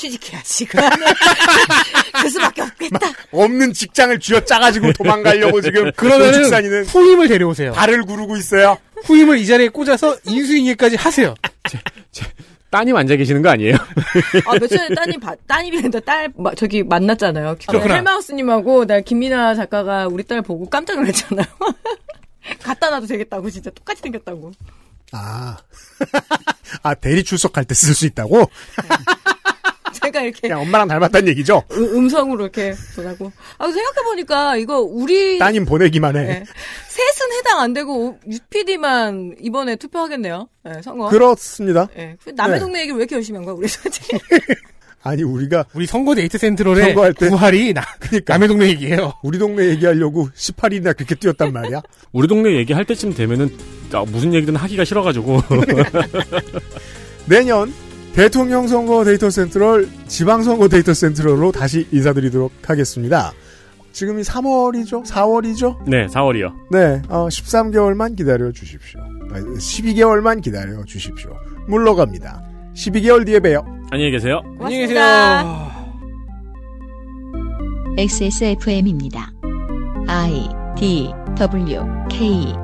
취직해야지. 그. <laughs> 그 수밖에 없겠다. 없는 직장을 쥐어 짜가지고 도망가려고 <laughs> 지금 그러면은 후임을 데려오세요. 발을 구르고 있어요. 후임을 이 자리에 꽂아서 인수인계까지 하세요. 따님 앉아 계시는 거 아니에요? <laughs> 아, 며칠 전에 따님, 바- 따님이란다, 딸, 마- 저기 만났잖아요. 그렇구나. 헬마우스님하고 나 김민아 작가가 우리 딸 보고 깜짝 놀랐잖아요. 갖다 놔도 되겠다고, 진짜. 똑같이 생겼다고. 아, 아 대리 출석할 때 쓸 수 있다고? 제가 이렇게 그냥 엄마랑 닮았다는 얘기죠. 음- 음성으로 이렇게 전하고. 아, 생각해 보니까 이거 우리. 따님 보내기만 해. 네. 셋은 해당 안 되고, UPD만 이번에 투표하겠네요. 네, 선거. 그렇습니다. 네. 남의 네. 동네 얘기를 왜 이렇게 열심히 한 거야, 우리 솔직히. <laughs> 아니 우리가 우리 선거 데이터 센트럴에 선거할 때- 구할이 나, 그러니까 남의 동네 얘기예요. 우리 동네 얘기하려고 18일이나 그렇게 뛰었단 말이야. <laughs> 우리 동네 얘기할 때쯤 되면은 아, 무슨 얘기든 하기가 싫어가지고 <laughs> 내년 대통령 선거 데이터 센트럴, 지방 선거 데이터 센트럴로 다시 인사드리도록 하겠습니다. 지금이 3월이죠? 4월이죠? 네 4월이요. 네, 어, 13개월만 기다려 주십시오. 12개월만 기다려 주십시오. 물러갑니다. 12개월 뒤에 봬요. 안녕히 계세요. 안녕히 고맙습니다. 계세요. XSFM입니다. I D W K